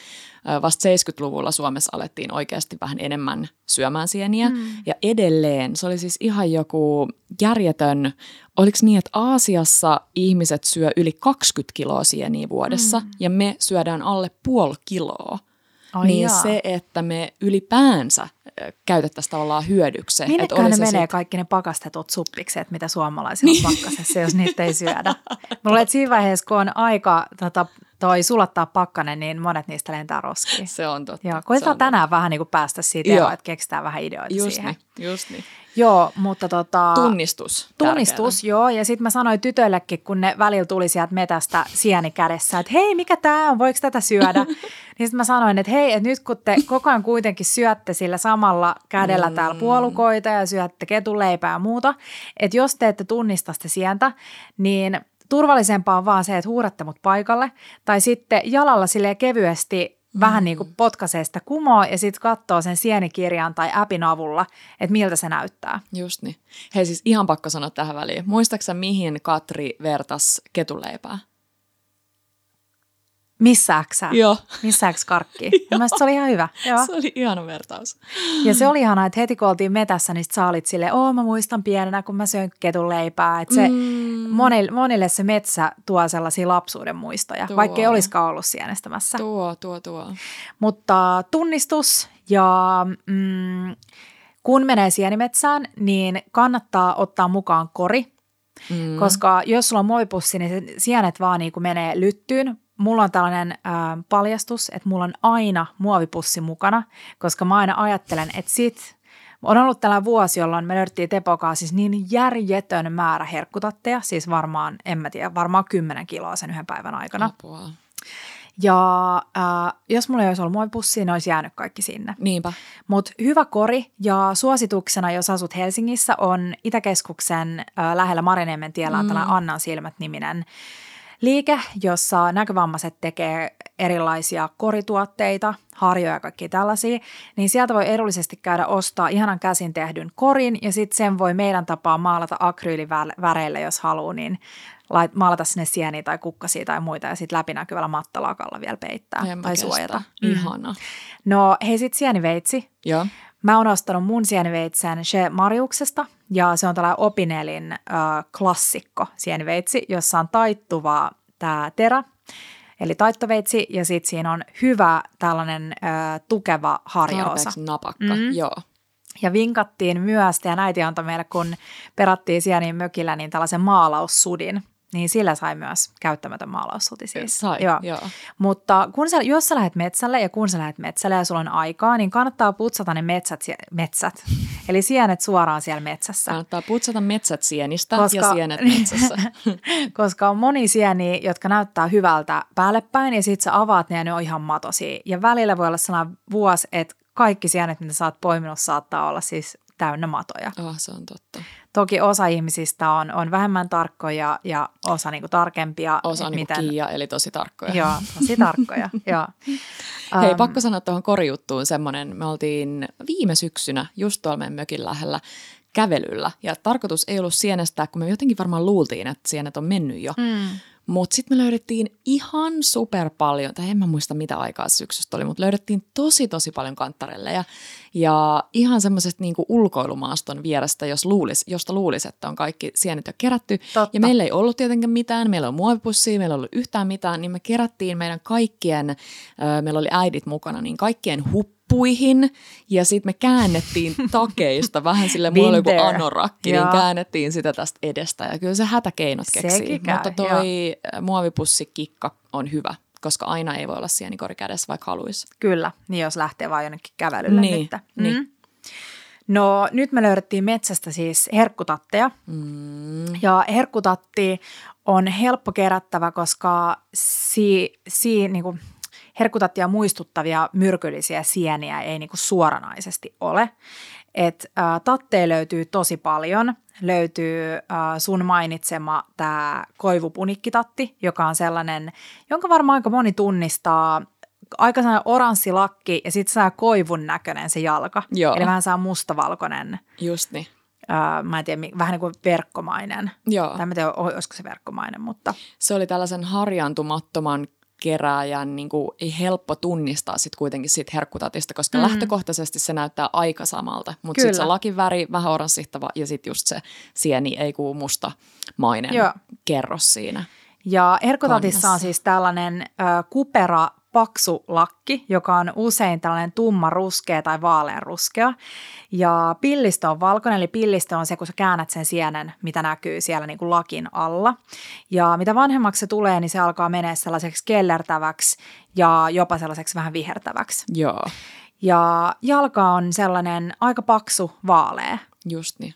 vasta 70-luvulla Suomessa alettiin oikeasti vähän enemmän syömään sieniä. Mm. Ja edelleen se oli siis ihan joku järjetön, oliko niin, että Aasiassa ihmiset syö yli 20 kiloa sieniä vuodessa mm. ja me syödään alle puoli kiloa. Ai niin jaa. se, että me ylipäänsä käytettäisiin tavallaan hyödyksi. Minnekähän ne menee sit... kaikki ne pakastetut suppikset, mitä suomalaisilla niin. on pakkasessa, jos niitä ei syödä? Mulla että siinä vaiheessa, kun on aika tota, toi sulattaa pakkanen, niin monet niistä lentää roskiin. Se on totta. Joo, koitetaan tänään totta. vähän niin kuin päästä siitä eroon, että keksitään vähän ideoita just siihen. Niin, just niin. Joo, mutta tota... Tunnistus. Tunnistus, tärkeänä. joo. Ja sitten mä sanoin tytöillekin, kun ne välillä tuli sieltä metästä sieni kädessä, että hei, mikä tämä on, voiko tätä syödä? niin sitten mä sanoin, että hei, että nyt kun te koko ajan kuitenkin syötte sillä samalla kädellä mm. täällä puolukoita ja syötte ketuleipää ja muuta, että jos te ette tunnista sitä sientä, niin – turvallisempaa on vaan se, että huuratte mut paikalle tai sitten jalalla sille kevyesti. Vähän niin kuin potkaisee sitä kumoa ja sitten katsoo sen sienikirjan tai appin avulla, että miltä se näyttää. Just niin. Hei siis ihan pakko sanoa tähän väliin. Muistaaksä mihin Katri vertas ketuleipää? Missäksä? Joo. Missäks karkki? Mielestäni se oli ihan hyvä. Joo. Se oli ihana vertaus. Ja se oli ihana, että heti kun oltiin metässä, niin sä olit silleen, oo mä muistan pienenä, kun mä söin ketunleipää. Että se, mm. monille, monille se metsä tuo sellaisia lapsuuden muistoja, tuo. vaikka ei olisikaan ollut sienestämässä. Tuo, tuo, tuo. Mutta tunnistus ja mm, kun menee sienimetsään, niin kannattaa ottaa mukaan kori, Mm. Koska jos sulla on muovipussi, niin sienet vaan niin kuin menee lyttyyn mulla on tällainen äh, paljastus, että mulla on aina muovipussi mukana, koska mä aina ajattelen, että sit on ollut tällä vuosi, jolloin me löydettiin Tepokaa siis niin järjetön määrä herkkutatteja, siis varmaan, en mä tiedä, varmaan 10 kiloa sen yhden päivän aikana. Apua. Ja äh, jos mulla ei olisi ollut muovipussi, niin olisi jäänyt kaikki sinne. Niinpä. Mutta hyvä kori ja suosituksena, jos asut Helsingissä, on Itäkeskuksen äh, lähellä Mariniemen tiellä mm. tällainen Annan silmät-niminen liike, jossa näkövammaiset tekee erilaisia korituotteita, harjoja ja kaikki tällaisia, niin sieltä voi edullisesti käydä ostaa ihanan käsin tehdyn korin ja sitten sen voi meidän tapaa maalata akryyliväreillä, jos haluaa, niin lait, maalata sinne sieniä tai kukkasia tai muita ja sitten läpinäkyvällä mattalakalla vielä peittää en tai kestä. suojata. Mm. Ihana. No hei sitten sieniveitsi. Joo. Mä oon ostanut mun sieniveitsen She Mariuksesta ja se on tällainen Opinelin äh, klassikko sieniveitsi, jossa on taittuva tämä terä, eli taittoveitsi ja sitten siinä on hyvä tällainen äh, tukeva harjoosa. napakka, mm. joo. Ja vinkattiin myös, ja äiti antoi meille, kun perattiin sieniin mökillä, niin tällaisen maalaussudin. Niin sillä sai myös käyttämätön maalaussuti siis. Sai, joo. joo. Mutta kun sä, jos sä lähdet metsälle ja kun sä lähdet metsälle ja sulla on aikaa, niin kannattaa putsata ne metsät, metsät. eli sienet suoraan siellä metsässä. Kannattaa putsata metsät sienistä koska, ja sienet metsässä. koska on moni sieni, jotka näyttää hyvältä päällepäin ja sit sä avaat ne ja ne on ihan matosia. Ja välillä voi olla sellainen vuosi, että kaikki sienet, mitä sä oot poiminut, saattaa olla siis täynnä matoja. Oh, se on totta. Toki osa ihmisistä on, on vähemmän tarkkoja ja osa niinku tarkempia. Osa on niinku Kiia, eli tosi tarkkoja. Joo, tosi tarkkoja. joo. Hei, pakko sanoa tuohon korijuttuun semmoinen, me oltiin viime syksynä just tuolla meidän mökin lähellä kävelyllä. Ja tarkoitus ei ollut sienestää, kun me jotenkin varmaan luultiin, että sienet on mennyt jo. Mm. Mutta sitten me löydettiin ihan super paljon, tai en mä muista mitä aikaa syksystä oli, mutta löydettiin tosi tosi paljon kantarelleja. Ja ihan semmoisesta niinku ulkoilumaaston vierestä, jos luulis, josta luulisi, että on kaikki sienet jo kerätty. Totta. Ja meillä ei ollut tietenkään mitään, meillä on muovipussia, meillä ei ollut yhtään mitään, niin me kerättiin meidän kaikkien, meillä oli äidit mukana, niin kaikkien huppuihin. Ja sitten me käännettiin takeista vähän sille Been there. anorakki, niin Joo. käännettiin sitä tästä edestä. Ja kyllä se hätäkeinot keksii. Sekin käy, Mutta toi muovipussikikka on hyvä, koska aina ei voi olla sienikori kädessä, vaikka haluaisi. Kyllä, niin jos lähtee vaan jonnekin kävelylle Niin, nyt. niin. No nyt me löydettiin metsästä siis herkkutatteja. Mm. Ja herkkutatti on helppo kerättävä, koska si, si, niin kuin herkkutattia muistuttavia myrkyllisiä sieniä ei niin kuin suoranaisesti ole. Et, ä, tatteja löytyy tosi paljon. Löytyy ä, sun mainitsema tämä koivupunikkitatti, joka on sellainen, jonka varmaan aika moni tunnistaa. Aika sellainen oranssi lakki ja sitten saa koivun näköinen se jalka. Joo. Eli vähän saa mustavalkoinen, Just niin. ä, mä en tiedä, vähän niin kuin verkkomainen. Joo. Tai mä tiedä, olisiko se verkkomainen, mutta Se oli tällaisen harjaantumattoman kerääjän niin kuin, ei helppo tunnistaa sit kuitenkin siitä herkkutatista, koska mm. lähtökohtaisesti se näyttää aika samalta. Mutta sitten se lakin väri, vähän oranssihtava ja sitten just se sieni, ei kuu musta mainen Joo. kerros siinä. Ja herkkutatissa on siis tällainen ö, kupera paksu lakki, joka on usein tällainen tumma ruskea tai vaalean ruskea. Ja pillistö on valkoinen, eli pillistö on se, kun sä käännät sen sienen, mitä näkyy siellä niin kuin lakin alla. Ja mitä vanhemmaksi se tulee, niin se alkaa menee sellaiseksi kellertäväksi ja jopa sellaiseksi vähän vihertäväksi. Joo, Ja jalka on sellainen aika paksu vaalea. just niin.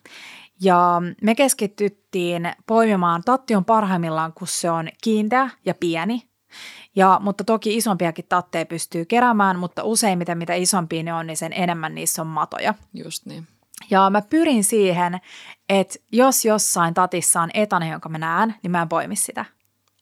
Ja me keskityttiin poimimaan. Tatti on parhaimmillaan, kun se on kiinteä ja pieni. Ja, mutta toki isompiakin tatteja pystyy keräämään, mutta useimmiten mitä isompia ne on, niin sen enemmän niissä on matoja. Just niin. Ja mä pyrin siihen, että jos jossain tatissa on etane, jonka mä näen, niin mä en poimi sitä.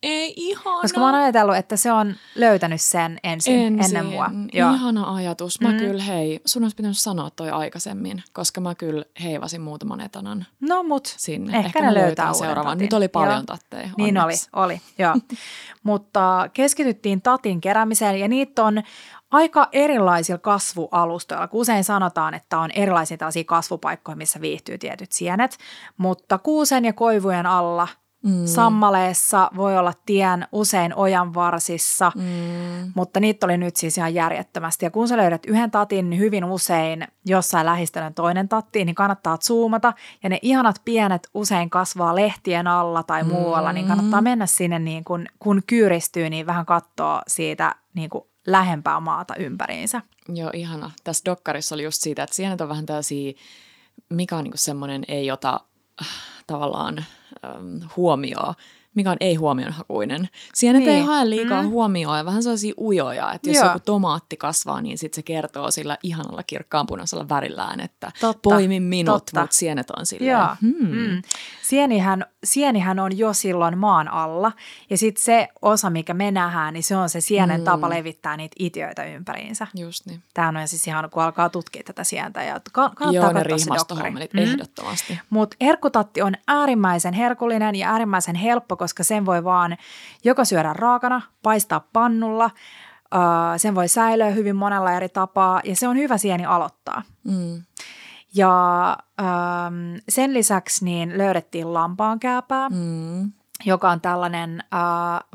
Ei ihana. Koska mä oon ajatellut, että se on löytänyt sen ensin, Ensin. ennen mua. Joo. Ihana ajatus. Mä Mm. kyllä, hei, sun olisi pitänyt sanoa toi aikaisemmin, koska mä kyllä heivasin muutaman etanan No mut, sinne. Ehkä mä ne löytää seuraavan. tatin. Nyt oli paljon Joo. tatteja. Niin oli, oli, joo. Mutta keskityttiin tatin keräämiseen ja niitä on aika erilaisilla kasvualustoilla. Kun usein sanotaan, että on erilaisia tällaisia kasvupaikkoja, missä viihtyy tietyt sienet, mutta kuusen ja koivujen alla, mm. sammaleessa voi olla tien usein ojan varsissa, Mm. mutta niitä oli nyt siis ihan järjettömästi. Ja kun sä löydät yhden tatin, niin hyvin usein jossain lähistöllä toinen tatti, niin kannattaa zoomata. Ja ne ihanat pienet usein kasvaa lehtien alla tai muualla, niin kannattaa mennä sinne niin kun, kun kyyristyy, niin vähän katsoa siitä niin kuin lähempää maata ympäriinsä. Joo, ihana. Tässä dokkarissa oli just siitä, että sienet on vähän tällaisia, mikä on niinku semmoinen ei ota äh, tavallaan huomioon, mikä on ei-huomionhakuinen. Sienet Niin. ei hae liikaa Mm. huomioon ja vähän sellaisia ujoja, että jos Joo. joku tomaatti kasvaa, niin sitten se kertoo sillä ihanalla kirkkaanpunaisella värillään, että Totta, poimi minut, mutta sienet on Joo. hmm. Mm. Sienihän, sienihän on jo silloin maan alla ja sitten se osa, mikä me nähdään, niin se on se sienen Mm. tapa levittää niitä itiöitä ympäriinsä. Just niin. Tämä on siis ihan, kun alkaa tutkia tätä sientä ja ka- kannattaa Joo, ne rihmastohommelit, Mm. ehdottomasti. Mutta herkkutatti on äärimmäisen herkullinen ja äärimmäisen helppo, koska sen voi vaan joko syödä raakana, paistaa pannulla, sen voi säilöä hyvin monella eri tapaa ja se on hyvä sieni aloittaa. Mm. Ja ähm, sen lisäksi niin löydettiin lampaankääpää, Mm. joka on tällainen äh,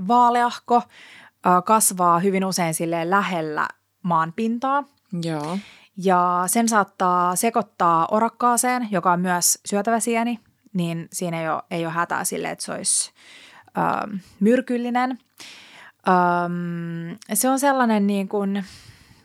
vaaleahko, äh, kasvaa hyvin usein silleen lähellä maanpintaa. Joo. Ja sen saattaa sekoittaa orakkaaseen, joka on myös syötävä sieni, niin siinä ei ole, ei ole hätää sille, että se olisi ähm, myrkyllinen. Ähm, se on sellainen niin kuin,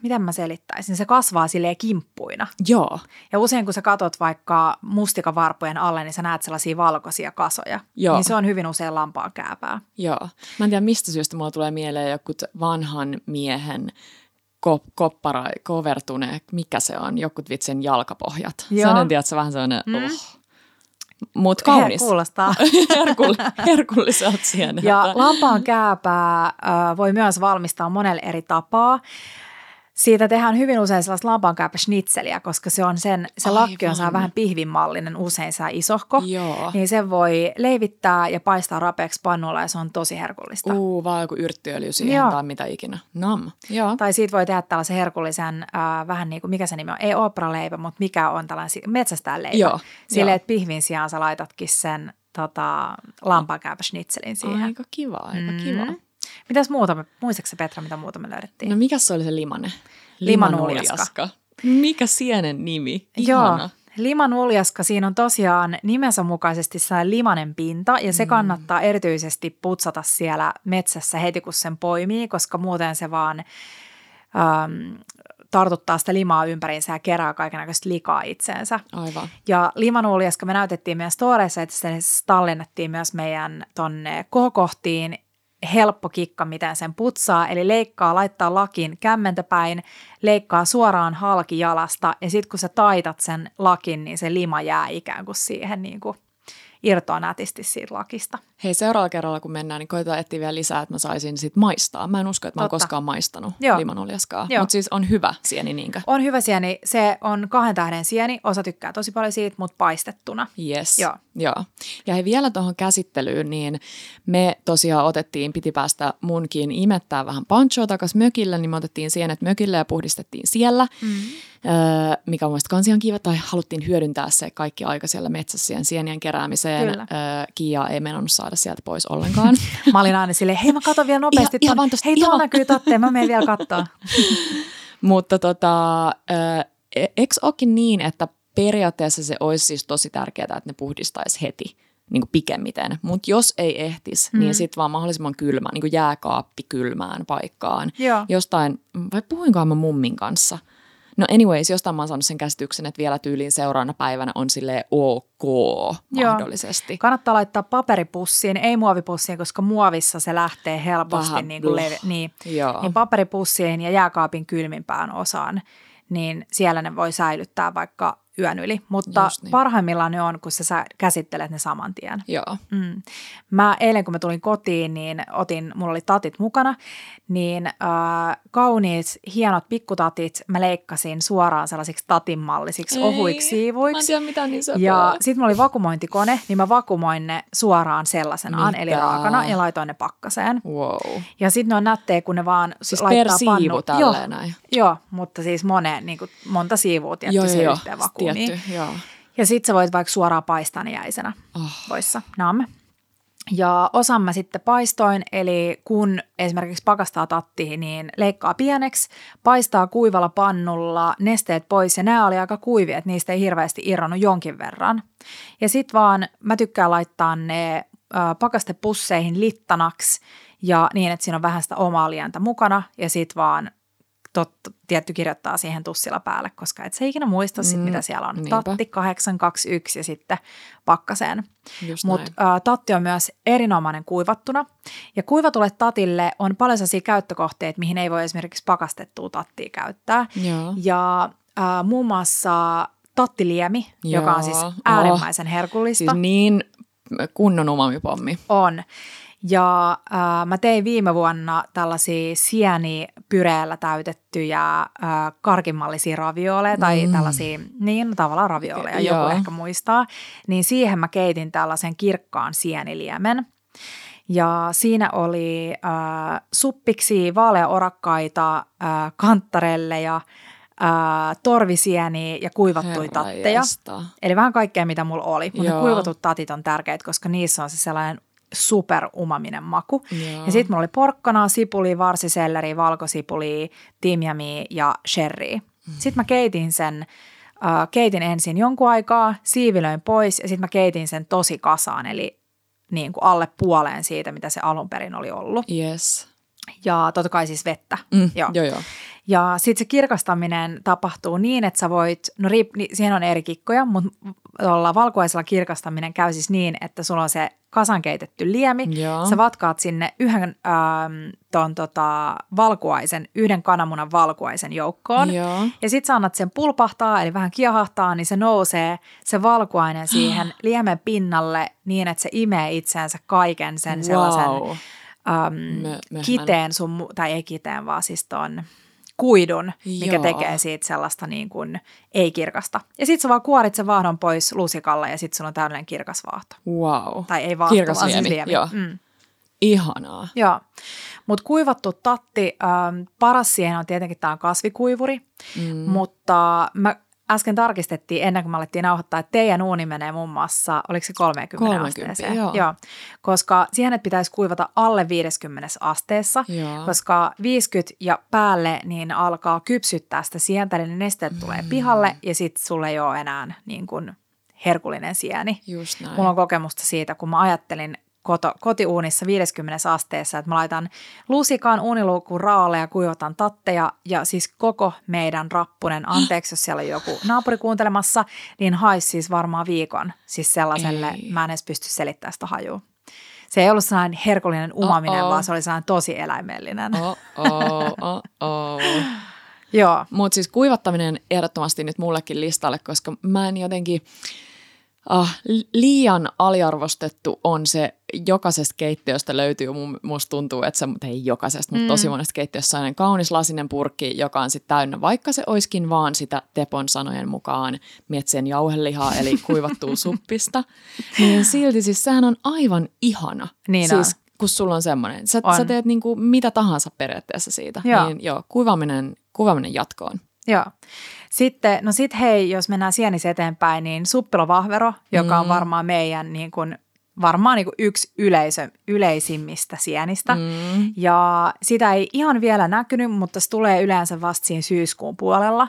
miten mä selittäisin, se kasvaa silleen kimppuina. Joo. Ja usein kun sä katot vaikka mustikavarpojen alle, niin sä näet sellaisia valkoisia kasoja. Joo. Niin se on hyvin usein lampaan kääpää. Joo. Mä en tiedä, mistä syystä mulla tulee mieleen joku vanhan miehen ko, koppara, kovertune, mikä se on, jokut vitsen jalkapohjat. Joo. Sellainen, tiedätkö, vähän sellainen, mm. oh. Mut kaunis. Kuulostaa. Herkull, herkulliselta sienet. Ja lampaan kääpää äh, voi myös valmistaa monella eri tapaa. Siitä tehdään hyvin usein sellaista lampaankääpä-schnitzeliä, koska se on sen, se Aivan. lakki on saa vähän pihvinmallinen, usein saa isohko. Joo. Niin sen voi leivittää ja paistaa rapeaksi pannulla ja se on tosi herkullista. Uu, vaan joku yrttiöljy siihen Joo. tai mitä ikinä. Nam. Joo. Tai siitä voi tehdä tällaisen herkullisen, äh, vähän niin kuin, mikä se nimi on, ei opraleipä, mutta mikä on tällainen metsästään leipä. Joo, Silleen, että pihvin sijaan sä laitatkin sen tota, lampaankääpä-schnitzelin siihen. Aika kiva, aika mm. kiva. Mitäs muuta, me- muistatko Petra, mitä muuta me löydettiin? No mikä se oli se limane? Limanuljaska. Mikä sienen nimi? Joo, Ihana. limanuljaska, siinä on tosiaan nimensä mukaisesti sellainen limanen pinta ja se kannattaa erityisesti putsata siellä metsässä heti kun sen poimii, koska muuten se vaan äm, tartuttaa sitä limaa ympäriinsä ja kerää kaikenlaista likaa itseensä. Aivan. Ja limanuljaska me näytettiin meidän storeissa, että se tallennettiin myös meidän tonne kohokohtiin. Helppo kikka, miten sen putsaa, eli leikkaa, laittaa lakin kämmentäpäin, leikkaa suoraan halki jalasta ja sitten kun sä taitat sen lakin, niin se lima jää ikään kuin siihen niin kuin irtoaa nätisti siitä lakista. Hei, seuraavalla kerralla kun mennään, niin koitetaan etsiä vielä lisää, että mä saisin sit maistaa. Mä en usko, että mä oon Totta. koskaan maistanut Joo. limanuljaskaa. Joo. Mutta siis on hyvä sieni niinkö? On hyvä sieni, se on kahden tähden sieni, osa tykkää tosi paljon siitä, mutta paistettuna. Yes. Joo. Joo. Ja hei, vielä tuohon käsittelyyn, niin me tosiaan otettiin, piti päästä munkin imettää vähän panchoa takas mökille, niin me otettiin sienet mökille ja puhdistettiin siellä, Mm. Mikä on mielestäni kans ihan kiva, tai haluttiin hyödyntää se kaikki aika siellä metsässä siihen sienien keräämiseen. Kyllä. Öö, Kiia ei meinannut saada sieltä pois ollenkaan. Mä olin aina silleen, hei mä katon vielä nopeasti. Ihan- ihan ton- tosta- hei tuolla näkyy tatteen, mä menen vielä katsoa. Mutta tota, ö, e- eikö olekin niin, että periaatteessa se olisi siis tosi tärkeää, että ne puhdistaisi heti niin kuin pikemmiten. Mutta jos ei ehtis, mm. Mm. niin sitten vaan mahdollisimman kylmä, niin kuin jääkaappi kylmään paikkaan. Joo. Jostain, vai puhuinkohan mä mummin kanssa? No anyways, jostain mä oon saanut sen käsityksen, että vielä tyyliin seuraavana päivänä on sille ok mahdollisesti. Kannattaa laittaa paperipussiin, ei muovipussiin, koska muovissa se lähtee helposti Vähän niin kuin leve- niin, Joo. niin paperipussiin ja jääkaapin kylmimpään osaan, niin siellä ne voi säilyttää vaikka yön yli. Mutta niin. parhaimmillaan ne on, kun sä sä käsittelet ne saman tien. Joo. Mm. Mä eilen, kun mä tulin kotiin, niin otin, mulla oli tatit mukana, niin äh, kauniit, hienot pikkutatit mä leikkasin suoraan sellaisiksi tatinmallisiksi ohuiksi Mä en siivuiksi. tiedä mitä niin. Ja sitten mulla oli vakumointikone, niin mä vakumoin ne suoraan sellaisenaan, Mitä? eli raakana, ja laitoin ne pakkaseen. Wow. Ja sitten ne on nättejä, kun ne vaan Siis laittaa pannu. Joo, näin. joo, mutta siis moneen, niin kuin monta siivua tietty Joo, joo, se joo. yhteen vakuumiin. Tietty, joo. Ja sitten sä voit vaikka suoraan paistaa ne jäisenä Oh. voissa. Nam. Ja osan mä sitten paistoin, eli kun esimerkiksi pakastaa tatti, niin leikkaa pieneksi, paistaa kuivalla pannulla nesteet pois, ja nämä oli aika kuivia, että niistä ei hirveästi irronnut jonkin verran. Ja sitten vaan mä tykkään laittaa ne pakastepusseihin littanaksi, ja niin, että siinä on vähän sitä omaa lientä mukana, ja sitten vaan totta, tietty kirjoittaa siihen tussilla päälle, koska et se ikinä muista sit, Mm, mitä siellä on. niinpä. Tatti 821 ja sitten pakkaseen. Mutta tatti on myös erinomainen kuivattuna. Ja kuivatulle tatille on paljon sellaisia käyttökohteita, mihin ei voi esimerkiksi pakastettua tattia käyttää. Joo. Ja äh, muun muassa tattiliemi, joka on siis Joo. äärimmäisen herkullista. Siis niin kunnon umamipommi. On. Ja äh, mä tein viime vuonna tällaisia sienipyreellä täytettyjä äh, karkimallisia ravioleja tai Mm. tällaisia, niin no, tavallaan ravioleja, joku Joo. ehkä muistaa. Niin siihen mä keitin tällaisen kirkkaan sieniliemen. Ja siinä oli äh, suppiksi, vaaleaorakkaita, äh, kantarelleja, äh, torvisieniä ja kuivattuja tatteja. Eli vähän kaikkea, mitä mulla oli. Mutta kuivatut tatit on tärkeitä, koska niissä on se sellainen superumaminen maku. Joo. Ja sitten mulla oli porkkanaa, sipuli, varsiselleri, valkosipuli, timjami ja sherry. Mm. Sitten mä keitin sen, äh, keitin ensin jonkun aikaa, siivilöin pois ja sitten mä keitin sen tosi kasaan, eli niin kuin alle puoleen siitä, mitä se alun perin oli ollut. Yes. Ja totta kai siis vettä. Mm, Joo. joo. joo. Ja sitten se kirkastaminen tapahtuu niin, että sä voit, no riip, niin siihen on eri kikkoja, mutta tuolla valkuaisella kirkastaminen käy siis niin, että sulla on se kasan keitetty liemi. Joo. Sä vatkaat sinne yhden ähm, ton, tota, valkuaisen, yhden kananmunan valkuaisen joukkoon. Joo. Ja sit sä annat sen pulpahtaa, eli vähän kiehahtaa, niin se nousee se valkuainen siihen liemen pinnalle niin, että se imee itseensä kaiken sen sellaisen Wow. äm, Mö- möhmän. kiteen sun, tai ei kiteen, vaan siis ton kuidun, mikä Joo. tekee siitä sellaista niin kuin ei-kirkasta. Ja sit sä vaan kuorit sen vaahdon pois lusikalla ja sit sulla on täydellinen kirkas vaahto. Wow. Tai ei vaahto, Kirkas vaan siis liemi, liemi. joo. Mm. Ihanaa. Joo, mutta kuivattu tatti, ähm, paras siihen on tietenkin tämä kasvikuivuri, Mm. mutta mä äsken tarkistettiin ennen kuin me alettiin nauhoittaa, että teidän uuni menee muun muassa, oliko se 30, 30, asteeseen? joo. joo. Koska siihen et pitäisi kuivata alle 50 asteessa, Joo. koska 50 ja päälle niin alkaa kypsyttää sitä sientä, eli ne nesteet tulee pihalle ja sitten sulle ei ole enää niin kuin herkullinen sieni. Just näin. Mulla on kokemusta siitä, kun mä ajattelin koto, kotiuunissa 50 asteessa, että mä laitan lusikaan uuniluukkuun raolle ja kuivataan tatteja ja siis koko meidän rappunen, anteeksi jos siellä on joku naapuri kuuntelemassa, niin haisi siis varmaan viikon siis sellaiselle, Ei. mä en edes pysty selittämään sitä hajua. Se ei ollut sellainen herkullinen umaminen, Oh-oh. vaan se oli sellainen tosi eläimellinen. Oh, oh, oh, oh. Joo, Mutta siis kuivattaminen ehdottomasti nyt mullekin listalle, koska mä en jotenkin, ah, li- liian aliarvostettu on se, jokaisesta keittiöstä löytyy, mun, musta tuntuu, että se, mutta ei jokaisesta, mutta Mm. tosi monesta keittiössä on kaunis lasinen purkki, joka on sitten täynnä, vaikka se oiskin vaan sitä Tepon sanojen mukaan metsien jauhelihaa, eli kuivattua suppista, niin silti siis sehän on aivan ihana. Niin siis, on. kun sulla on semmoinen. Sä, On. sä teet niinku mitä tahansa periaatteessa siitä. Joo. Niin joo, kuivaaminen, kuivaaminen jatkoon. Joo. Sitten, no sit hei, jos mennään sienis eteenpäin, niin suppilovahvero, joka on Mm. varmaan meidän niin kuin, varmaan niin kuin yksi yleisö, yleisimmistä sienistä. Mm. Ja sitä ei ihan vielä näkynyt, mutta se tulee yleensä vasta siinä syyskuun puolella.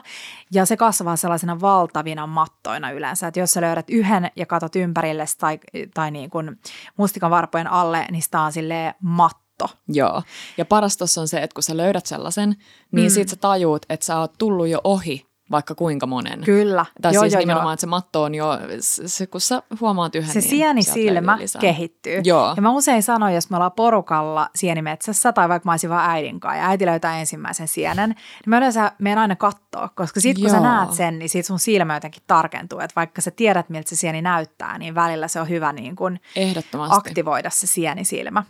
Ja se kasvaa sellaisena valtavina mattoina yleensä. Että jos sä löydät yhden ja katot ympärille tai, tai niin kuin mustikan varpojen alle, niin sitä on silleen matto. Joo. Ja paras tuossa on se, että kun sä löydät sellaisen, niin mm. sit sä tajuut, että sä oot tullut jo ohi vaikka kuinka monen. Kyllä. Tai joo, siis joo, nimenomaan, joo. että se matto on jo, se, kun sä huomaat yhden, Se niin sieltä lisää. kehittyy. Joo. Ja mä usein sanon, jos me ollaan porukalla sienimetsässä tai vaikka mä olisin vaan äidin kanssa ja äiti löytää ensimmäisen sienen, niin mä yleensä menen aina katsoa, koska sit kun sä Joo. Joo. näet sen, niin sit sun silmä jotenkin tarkentuu, että vaikka sä tiedät, miltä se sieni näyttää, niin välillä se on hyvä niin Ehdottomasti. aktivoida se sienisilmä.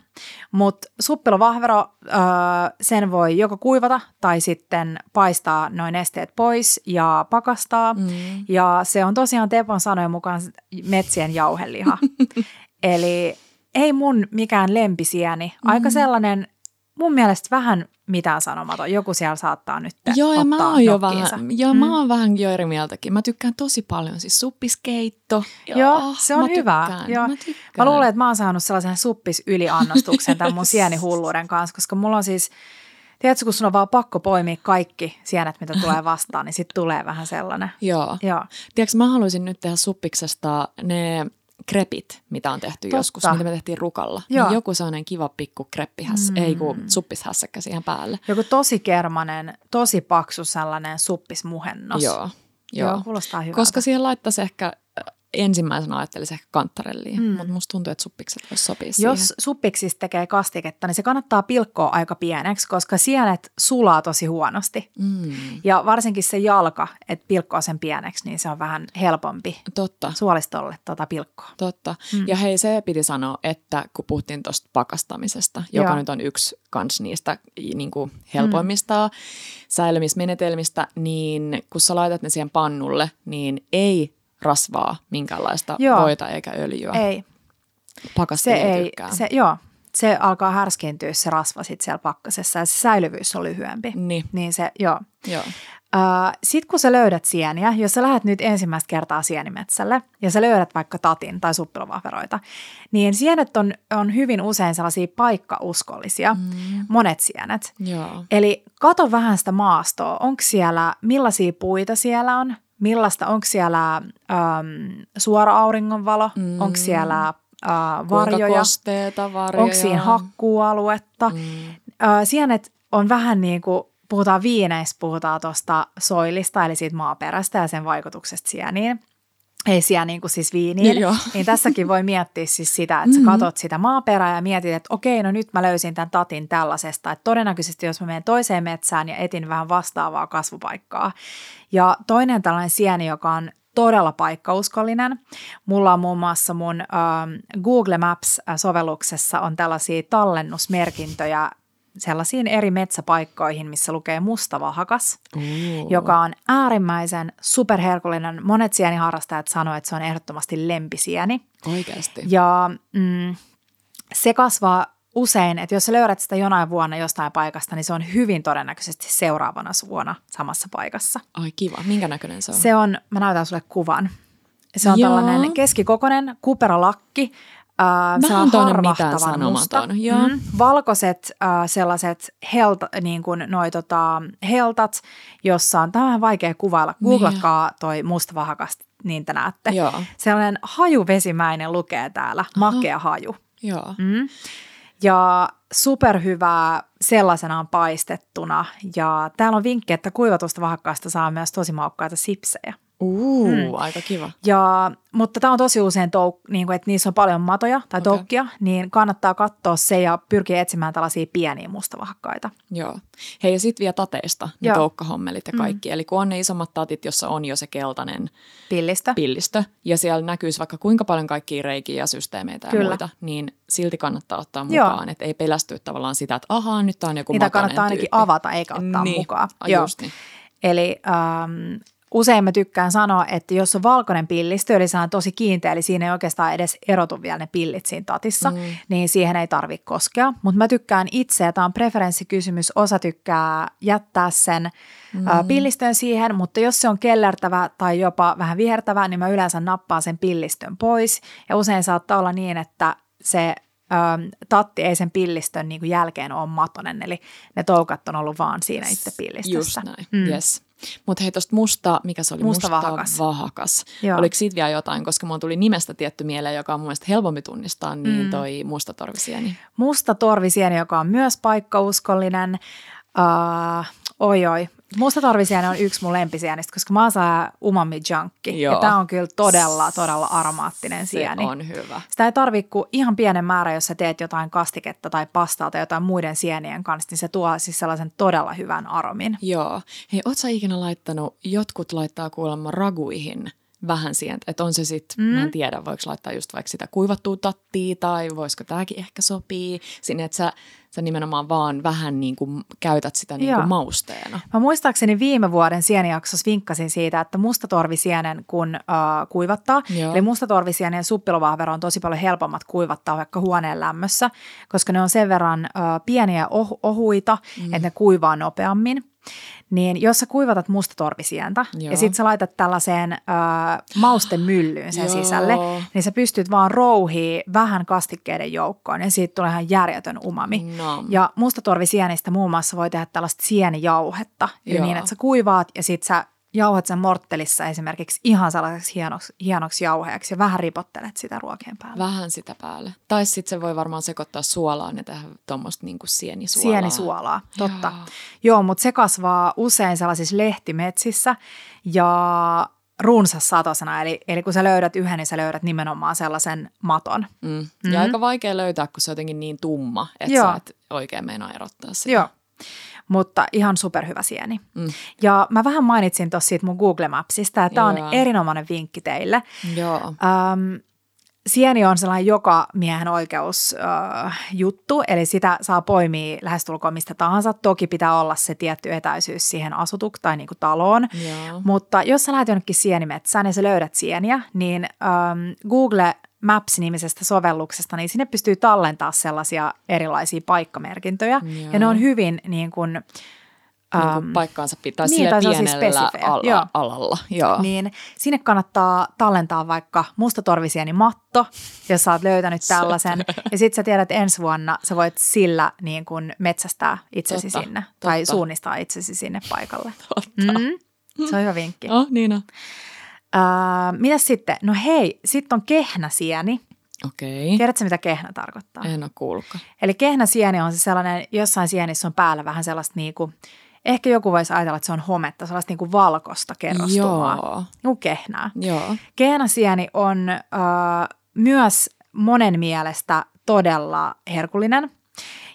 Mutta suppilovahvero, öö, sen voi joko kuivata tai sitten paistaa noin nesteet pois ja pakastaa. Mm. Ja se on tosiaan Tepon sanojen mukaan metsien jauheliha. Eli ei mun mikään lempisieni. Aika sellainen, mun mielestä vähän mitään sanomaton. Joku siellä saattaa nyt Joo, ja mä ottaa oon jo vähän, joo, Mm. mä oon vähän jo eri mieltäkin. Mä tykkään tosi paljon, siis suppiskeitto. Joo, se on mä hyvä. Tykkään, Joo. Mä, tykkään. Mä luulen, että mä oon saanut sellaisen suppis yliannostuksen tämän mun sienihulluuden kanssa, koska mulla on siis, tiedätkö, kun sun on vaan pakko poimia kaikki sienet, mitä tulee vastaan, niin sitten tulee vähän sellainen. Joo. Joo, Tiedätkö, mä haluaisin nyt tehdä suppiksesta ne krepit, mitä on tehty Totta. joskus, mitä me tehtiin rukalla. Joo. Niin joku sellainen kiva pikku kreppihässä, Mm. mm. ei kun suppishässäkkä siihen päälle. joku tosi kermanen, tosi paksu sellainen suppismuhennos. Joo, Joo, joo. kuulostaa hyvältä. Koska siihen laittaisi ehkä, ensimmäisenä ajattelisin ehkä kantarelliin, Mm. mutta musta tuntuu, että suppikset voisi sopia Jos siihen. suppiksista tekee kastiketta, niin se kannattaa pilkkoa aika pieneksi, koska sienet sulaa tosi huonosti. Mm. Ja varsinkin se jalka, että pilkkoo sen pieneksi, niin se on vähän helpompi Totta. suolistolle tuota pilkkoa. Totta. Mm. Ja hei, se piti sanoa, että kun puhuttiin tuosta pakastamisesta, joka Joo. nyt on yksi kans niistä niin kuin helpoimmista mm. säilymismenetelmistä, niin kun sä laitat ne siihen pannulle, niin ei rasvaa minkäänlaista Joo. voita eikä öljyä. Ei, se Pakastimia ei, se, joo, se alkaa härskintyä se rasva sit siellä pakkasessa ja se säilyvyys on lyhyempi. Niin, Niin se, joo. joo. Sitten kun sä löydät sieniä, jos sä lähdet nyt ensimmäistä kertaa sienimetsälle ja sä löydät vaikka tatin tai suppilovahveroita, niin sienet on, on hyvin usein sellaisia paikkauskollisia, mm. monet sienet. Joo. Eli kato vähän sitä maastoa, onko siellä, millaisia puita siellä on, millaista, onko siellä äm, suora auringonvalo, mm. Onko siellä äh, varjoja, kosteeta, varjoja. onko siinä hakkuualuetta. Mm. Ö, sienet on vähän niin kuin, puhutaan viineistä, puhutaan tuosta soilista, eli siitä maaperästä ja sen vaikutuksesta sieniin. Ei siellä niin kuin siis viiniin, Joo. niin tässäkin voi miettiä siis sitä, että sä Mhm. katot sitä maaperää ja mietit, että okei, no nyt mä löysin tämän tatin tällaisesta, että todennäköisesti jos mä menen toiseen metsään ja etin vähän vastaavaa kasvupaikkaa. Ja toinen tällainen sieni, joka on todella paikkauskollinen. Mulla on muun muassa mun ähm, Google Maps-sovelluksessa on tällaisia tallennusmerkintöjä sellaisiin eri metsäpaikkoihin, missä lukee mustavahakas Ooh. joka on äärimmäisen superherkullinen. Monet sieniharrastajat sanoivat, että se on ehdottomasti lempisieni. Oikeasti. Ja mm, se kasvaa usein, että jos sä löydät sitä jonain vuonna jostain paikasta, niin se on hyvin todennäköisesti seuraavana vuonna samassa paikassa. Ai kiva. Minkä näköinen se on? Se on, mä näytän sulle kuvan. Se on Joo. tällainen keskikokoinen kuperalakki, äh, sellainen toinen harvahtavan mitään sanomaton, joo. Mm, valkoiset äh, sellaiset helta, niin kuin noi, tota, heltat, jossa on, tämä on vähän vaikea kuvailla. Googlatkaa toi mustavahakas, niin te näette. Joo. Sellainen hajuvesimäinen lukee täällä, makea haju. Joo. Mm. Ja superhyvää sellaisenaan paistettuna. Ja täällä on vinkki, että kuivatusta vahakkaasta saa myös tosi maukkaita sipsejä. Uu, Mm. aika kiva. Ja, mutta tämä on tosi usein, touk, niin kuin, että niissä on paljon matoja tai Okei. toukkia, niin kannattaa katsoa se ja pyrkiä etsimään tällaisia pieniä mustavahakkaita. Joo. Hei ja sitten vielä tateista, ne Joo. toukkahommelit ja kaikki. Eli kun on ne isommat tatit, jossa on jo se keltainen Pillistä. pillistö, ja siellä näkyisi vaikka kuinka paljon kaikkia reikiä ja systeemeitä ja Kyllä. muita, niin silti kannattaa ottaa Joo. mukaan. Että ei pelästy tavallaan sitä, että ahaa, nyt tää on joku Niitä kannattaa ainakin tyyppi. avata eikä ottaa niin. mukaan. Ai Joo. Just niin. Eli ähm, usein mä tykkään sanoa, että jos on valkoinen pillistö, eli se on tosi kiinteä, eli siinä ei oikeastaan edes erotu vielä ne pillit siinä tatissa, mm. niin siihen ei tarvitse koskea. Mutta mä tykkään itse, ja tämä on preferenssikysymys, osa tykkää jättää sen mm. äh, pillistön siihen, mutta jos se on kellertävä tai jopa vähän vihertävä, niin mä yleensä nappaan sen pillistön pois. Ja usein saattaa olla niin, että se tatti ei sen pillistön niin kuin jälkeen ole matonen, eli ne toukat on ollut vaan siinä itse pillistössä. Just näin, mm. yes. Mutta hei tuosta musta, mikä se oli? Musta vahakas. vahakas. Joo. Oliko siitä vielä jotain, koska mulla tuli nimestä tietty mieleen, joka on mun mielestä helpompi tunnistaa, niin mm. toi musta torvisieni. Musta torvisieni, joka on myös paikkauskollinen. Uh, oi oi. Musta torvisieni on yksi mun lempisienistä, koska mä oon saa umami junkki. Joo. Ja tää on kyllä todella, todella aromaattinen Se sieni. on hyvä. Sitä ei tarvitse kuin ihan pienen määrän, jos sä teet jotain kastiketta tai pastaa tai jotain muiden sienien kanssa, niin se tuo siis sellaisen todella hyvän aromin. Joo. Hei, oot sä ikinä laittanut, jotkut laittaa kuulemma raguihin vähän sientä, että on se sitten, mm. mä en tiedä, voiko laittaa just vaikka sitä kuivattua tattia tai voisiko tämäkin ehkä sopii sinne, että sä, sä nimenomaan vaan vähän niin kuin käytät sitä niin kuin mausteena. Mä muistaakseni viime vuoden sienijaksossa vinkkasin siitä, että mustatorvisienen kun äh, kuivattaa, Joo. eli mustatorvisienen suppilovahvero on tosi paljon helpommat kuivattaa vaikka huoneen lämmössä, koska ne on sen verran äh, pieniä oh- ohuita, mm. että ne kuivaa nopeammin. Niin jos sä kuivatat mustatorvisientä Joo. ja sitten sä laitat tällaiseen äh, maustemyllyyn sen Joo. sisälle, niin sä pystyt vaan rouhii vähän kastikkeiden joukkoon ja siitä tulee ihan järjetön umami. Nam. Ja mustatorvisienistä muun muassa voi tehdä tällaista sienijauhetta. Joo. niin että sä kuivaat ja sit sä jauhat sen morttelissa esimerkiksi ihan sellaiseksi hienoksi, hienoksi jauheeksi ja vähän ripottelet sitä ruokien päälle. Vähän sitä päälle. Tai sitten se voi varmaan sekoittaa suolaan ja tehdä tuommoista niin sienisuolaa. Sienisuolaa, totta. Joo. Joo, mutta se kasvaa usein sellaisissa lehtimetsissä ja runsas satosena. Eli, eli kun sä löydät yhden, niin sä löydät nimenomaan sellaisen maton. Mm. Ja aika vaikea löytää, kun se on jotenkin niin tumma, että Joo. sä et oikein meinaa erottaa sitä. Joo, mutta ihan superhyvä sieni. Mm. Ja mä vähän mainitsin tuossa siitä mun Google Mapsista, että tämä on erinomainen vinkki teille. Joo. Ähm, sieni on sellainen joka miehen oikeus äh, juttu, eli sitä saa poimia lähestulkoon mistä tahansa. Toki pitää olla se tietty etäisyys siihen asutuk tai niinku taloon. Joo. Mutta jos sä lähdet jonnekin sienimetsään ja sä löydät sieniä, niin ähm, Google Maps-nimisestä sovelluksesta, niin sinne pystyy tallentaa sellaisia erilaisia paikkamerkintöjä. Joo. Ja ne on hyvin niin kuin, niin ähm, kuin paikkaansa pitää niin, tai sillä sellaisia pienellä ala, Joo. alalla. Joo. niin sinne kannattaa tallentaa vaikka mustatorvisieni matto, jos sä oot löytänyt tällaisen. ja sit sä tiedät, että ensi vuonna sä voit sillä niin kuin metsästää itsesi Totta, sinne tai totta. suunnistaa itsesi sinne paikalle. Totta. Mm, se on hyvä vinkki. Oh, niin on. Uh, mitäs sitten? No hei, sitten on kehnäsieni. Okei. Tiedätkö, mitä kehnä tarkoittaa? En ole kuullutkaan. Eli kehnäsieni on se sellainen, jossain sienissä on päällä vähän sellaista niinku, Ehkä joku voisi ajatella, että se on hometta, sellaista niin kuin valkosta kerrostumaa. Joo. Niin kuin kehnää. Joo. Keenasieni on äh, myös monen mielestä todella herkullinen.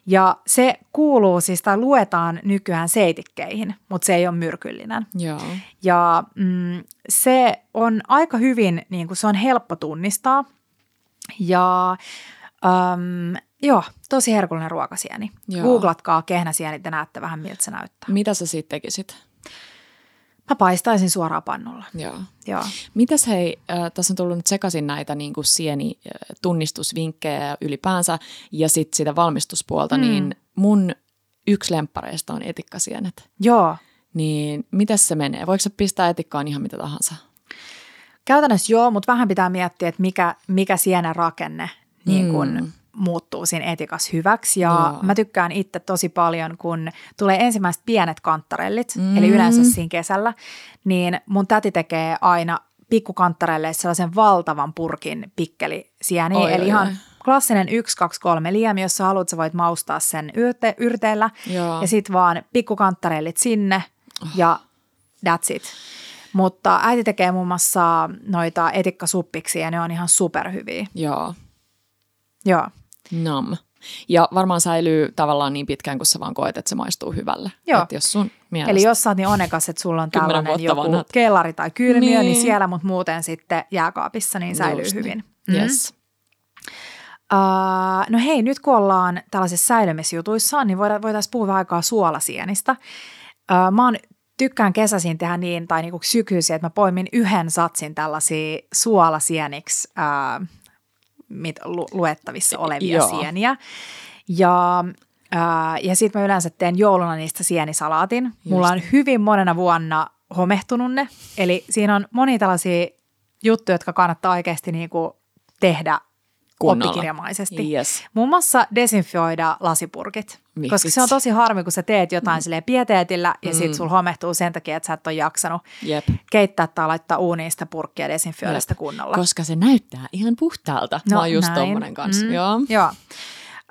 Ja se kuuluu siis, tai luetaan nykyään seitikkeihin, mutta se ei ole myrkyllinen. Joo. Ja mm, se on aika hyvin, niin kuin se on helppo tunnistaa. Ja äm, joo, tosi herkullinen ruokasieni. Joo. Googlatkaa kehnäsieni, te näette vähän miltä se näyttää. Mitä sä sitten tekisit? Mä paistaisin suoraan pannulla. Joo. Joo. Mitäs hei, äh, tässä on tullut nyt sekaisin näitä niin kuin sieni äh, tunnistusvinkkejä ylipäänsä ja sitten sitä valmistuspuolta, Mm. niin mun yksi lemppareista on etikkasienet. Joo. Niin miten se menee? Voiko se pistää etikkaan ihan mitä tahansa? Käytännössä joo, mutta vähän pitää miettiä, että mikä, mikä sienen rakenne niin kun Mm. Muuttuu siinä etikas hyväksi. Ja Joo. mä tykkään itse tosi paljon, kun tulee ensimmäiset pienet kanttarellit, Mm. eli yleensä siinä kesällä, niin mun täti tekee aina pikkukanttareille sellaisen valtavan purkin pikkelisieniä. Oi, eli oi, ihan oi. klassinen 1, 2, 3 liemi, jos sä haluat, sä voit maustaa sen yrte, yrteellä. Joo. Ja sitten vaan pikkukantarellit sinne ja that's it. Mutta äiti tekee muun muassa noita etikkasuppiksi ja ne on ihan superhyviä. Joo. Joo, Nam. Ja varmaan säilyy tavallaan niin pitkään, kun sä vaan koet, että se maistuu hyvälle. Joo. Et jos sun mielestä... eli jos sä oot niin onekas, että sulla on tällainen joku vanhat. kellari tai kylmiö, niin. Niin. niin siellä, mutta muuten sitten jääkaapissa, niin säilyy Just hyvin. Niin. Mm. Yes. Uh, no hei, nyt kun ollaan tällaisissa säilymisjutuissa, niin voitaisiin puhua vähän aikaa suolasienistä. Uh, mä oon, tykkään kesäisin tehdä niin, tai niinku sykyisin, että mä poimin yhden satsin tällaisia suolasieniksi uh, mit, lu, luettavissa olevia Joo. sieniä. Ja, uh, ja sitten mä yleensä teen jouluna niistä sienisalaatin. Mulla on hyvin monena vuonna homehtunut ne. Eli siinä on monia tällaisia juttuja, jotka kannattaa oikeasti niinku tehdä Kunnolla. oppikirjamaisesti. Yes. Muun muassa desinfioida lasipurkit. Miksi? Koska se on tosi harmi, kun sä teet jotain mm. silleen pieteetillä ja mm. sit sul homehtuu sen takia, että sä et ole jaksanut Jep. keittää tai laittaa uuniin sitä purkkia desinfioida Jep. sitä kunnolla. Koska se näyttää ihan puhtaalta. No, Mä oon just tommonen kanssa. Mm, Joo. Joo.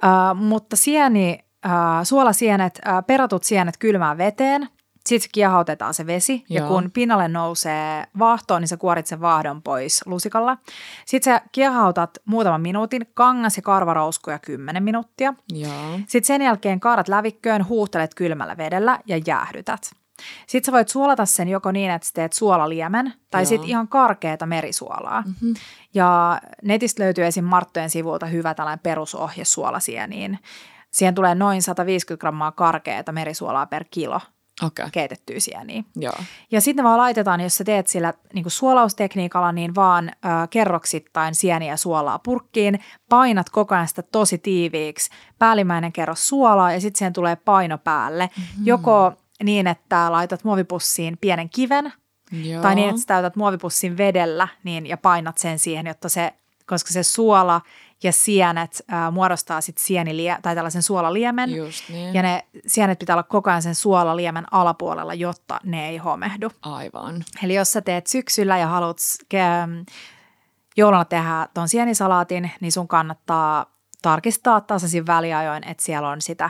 Uh, mutta sieni, uh, suolasienet, uh, peratut sienet kylmään veteen, sitten kiehautetaan se vesi ja Joo. kun pinnalle nousee vaahto, niin sä kuorit sen vaahdon pois lusikalla. Sitten sä kiehautat muutaman minuutin, kangas- ja karvarouskuja 10 minuuttia. Joo. Sitten sen jälkeen kaadat lävikköön, huuhtelet kylmällä vedellä ja jäähdytät. Sitten sä voit suolata sen joko niin, että sä teet suolaliemen tai sitten ihan karkeata merisuolaa. Mhm. Ja netistä löytyy esim. Marttojen sivulta hyvä tällainen perusohje suolasieniin. Siihen tulee noin 150 grammaa karkeata merisuolaa per kilo. Okay. keitettyä sieniä. Joo. Ja sitten vaan laitetaan, jos sä teet sillä niin kuin suolaustekniikalla, niin vaan ö, kerroksittain sieniä suolaa purkkiin. Painat koko ajan sitä tosi tiiviiksi. Päällimmäinen kerros suolaa ja sitten siihen tulee paino päälle. Mm-hmm. Joko niin, että laitat muovipussiin pienen kiven, Joo. tai niin, että sä täytät muovipussin vedellä niin, ja painat sen siihen, jotta se, koska se suola ja sienet ää, muodostaa sitten sienilie, tai tällaisen suolaliemen. Just niin. Ja ne sienet pitää olla koko ajan sen suolaliemen alapuolella, jotta ne ei homehdu. Aivan. Eli jos sä teet syksyllä ja haluat ke- jouluna tehdä ton sienisalaatin, niin sun kannattaa tarkistaa tasaisin väliajoin, että siellä on sitä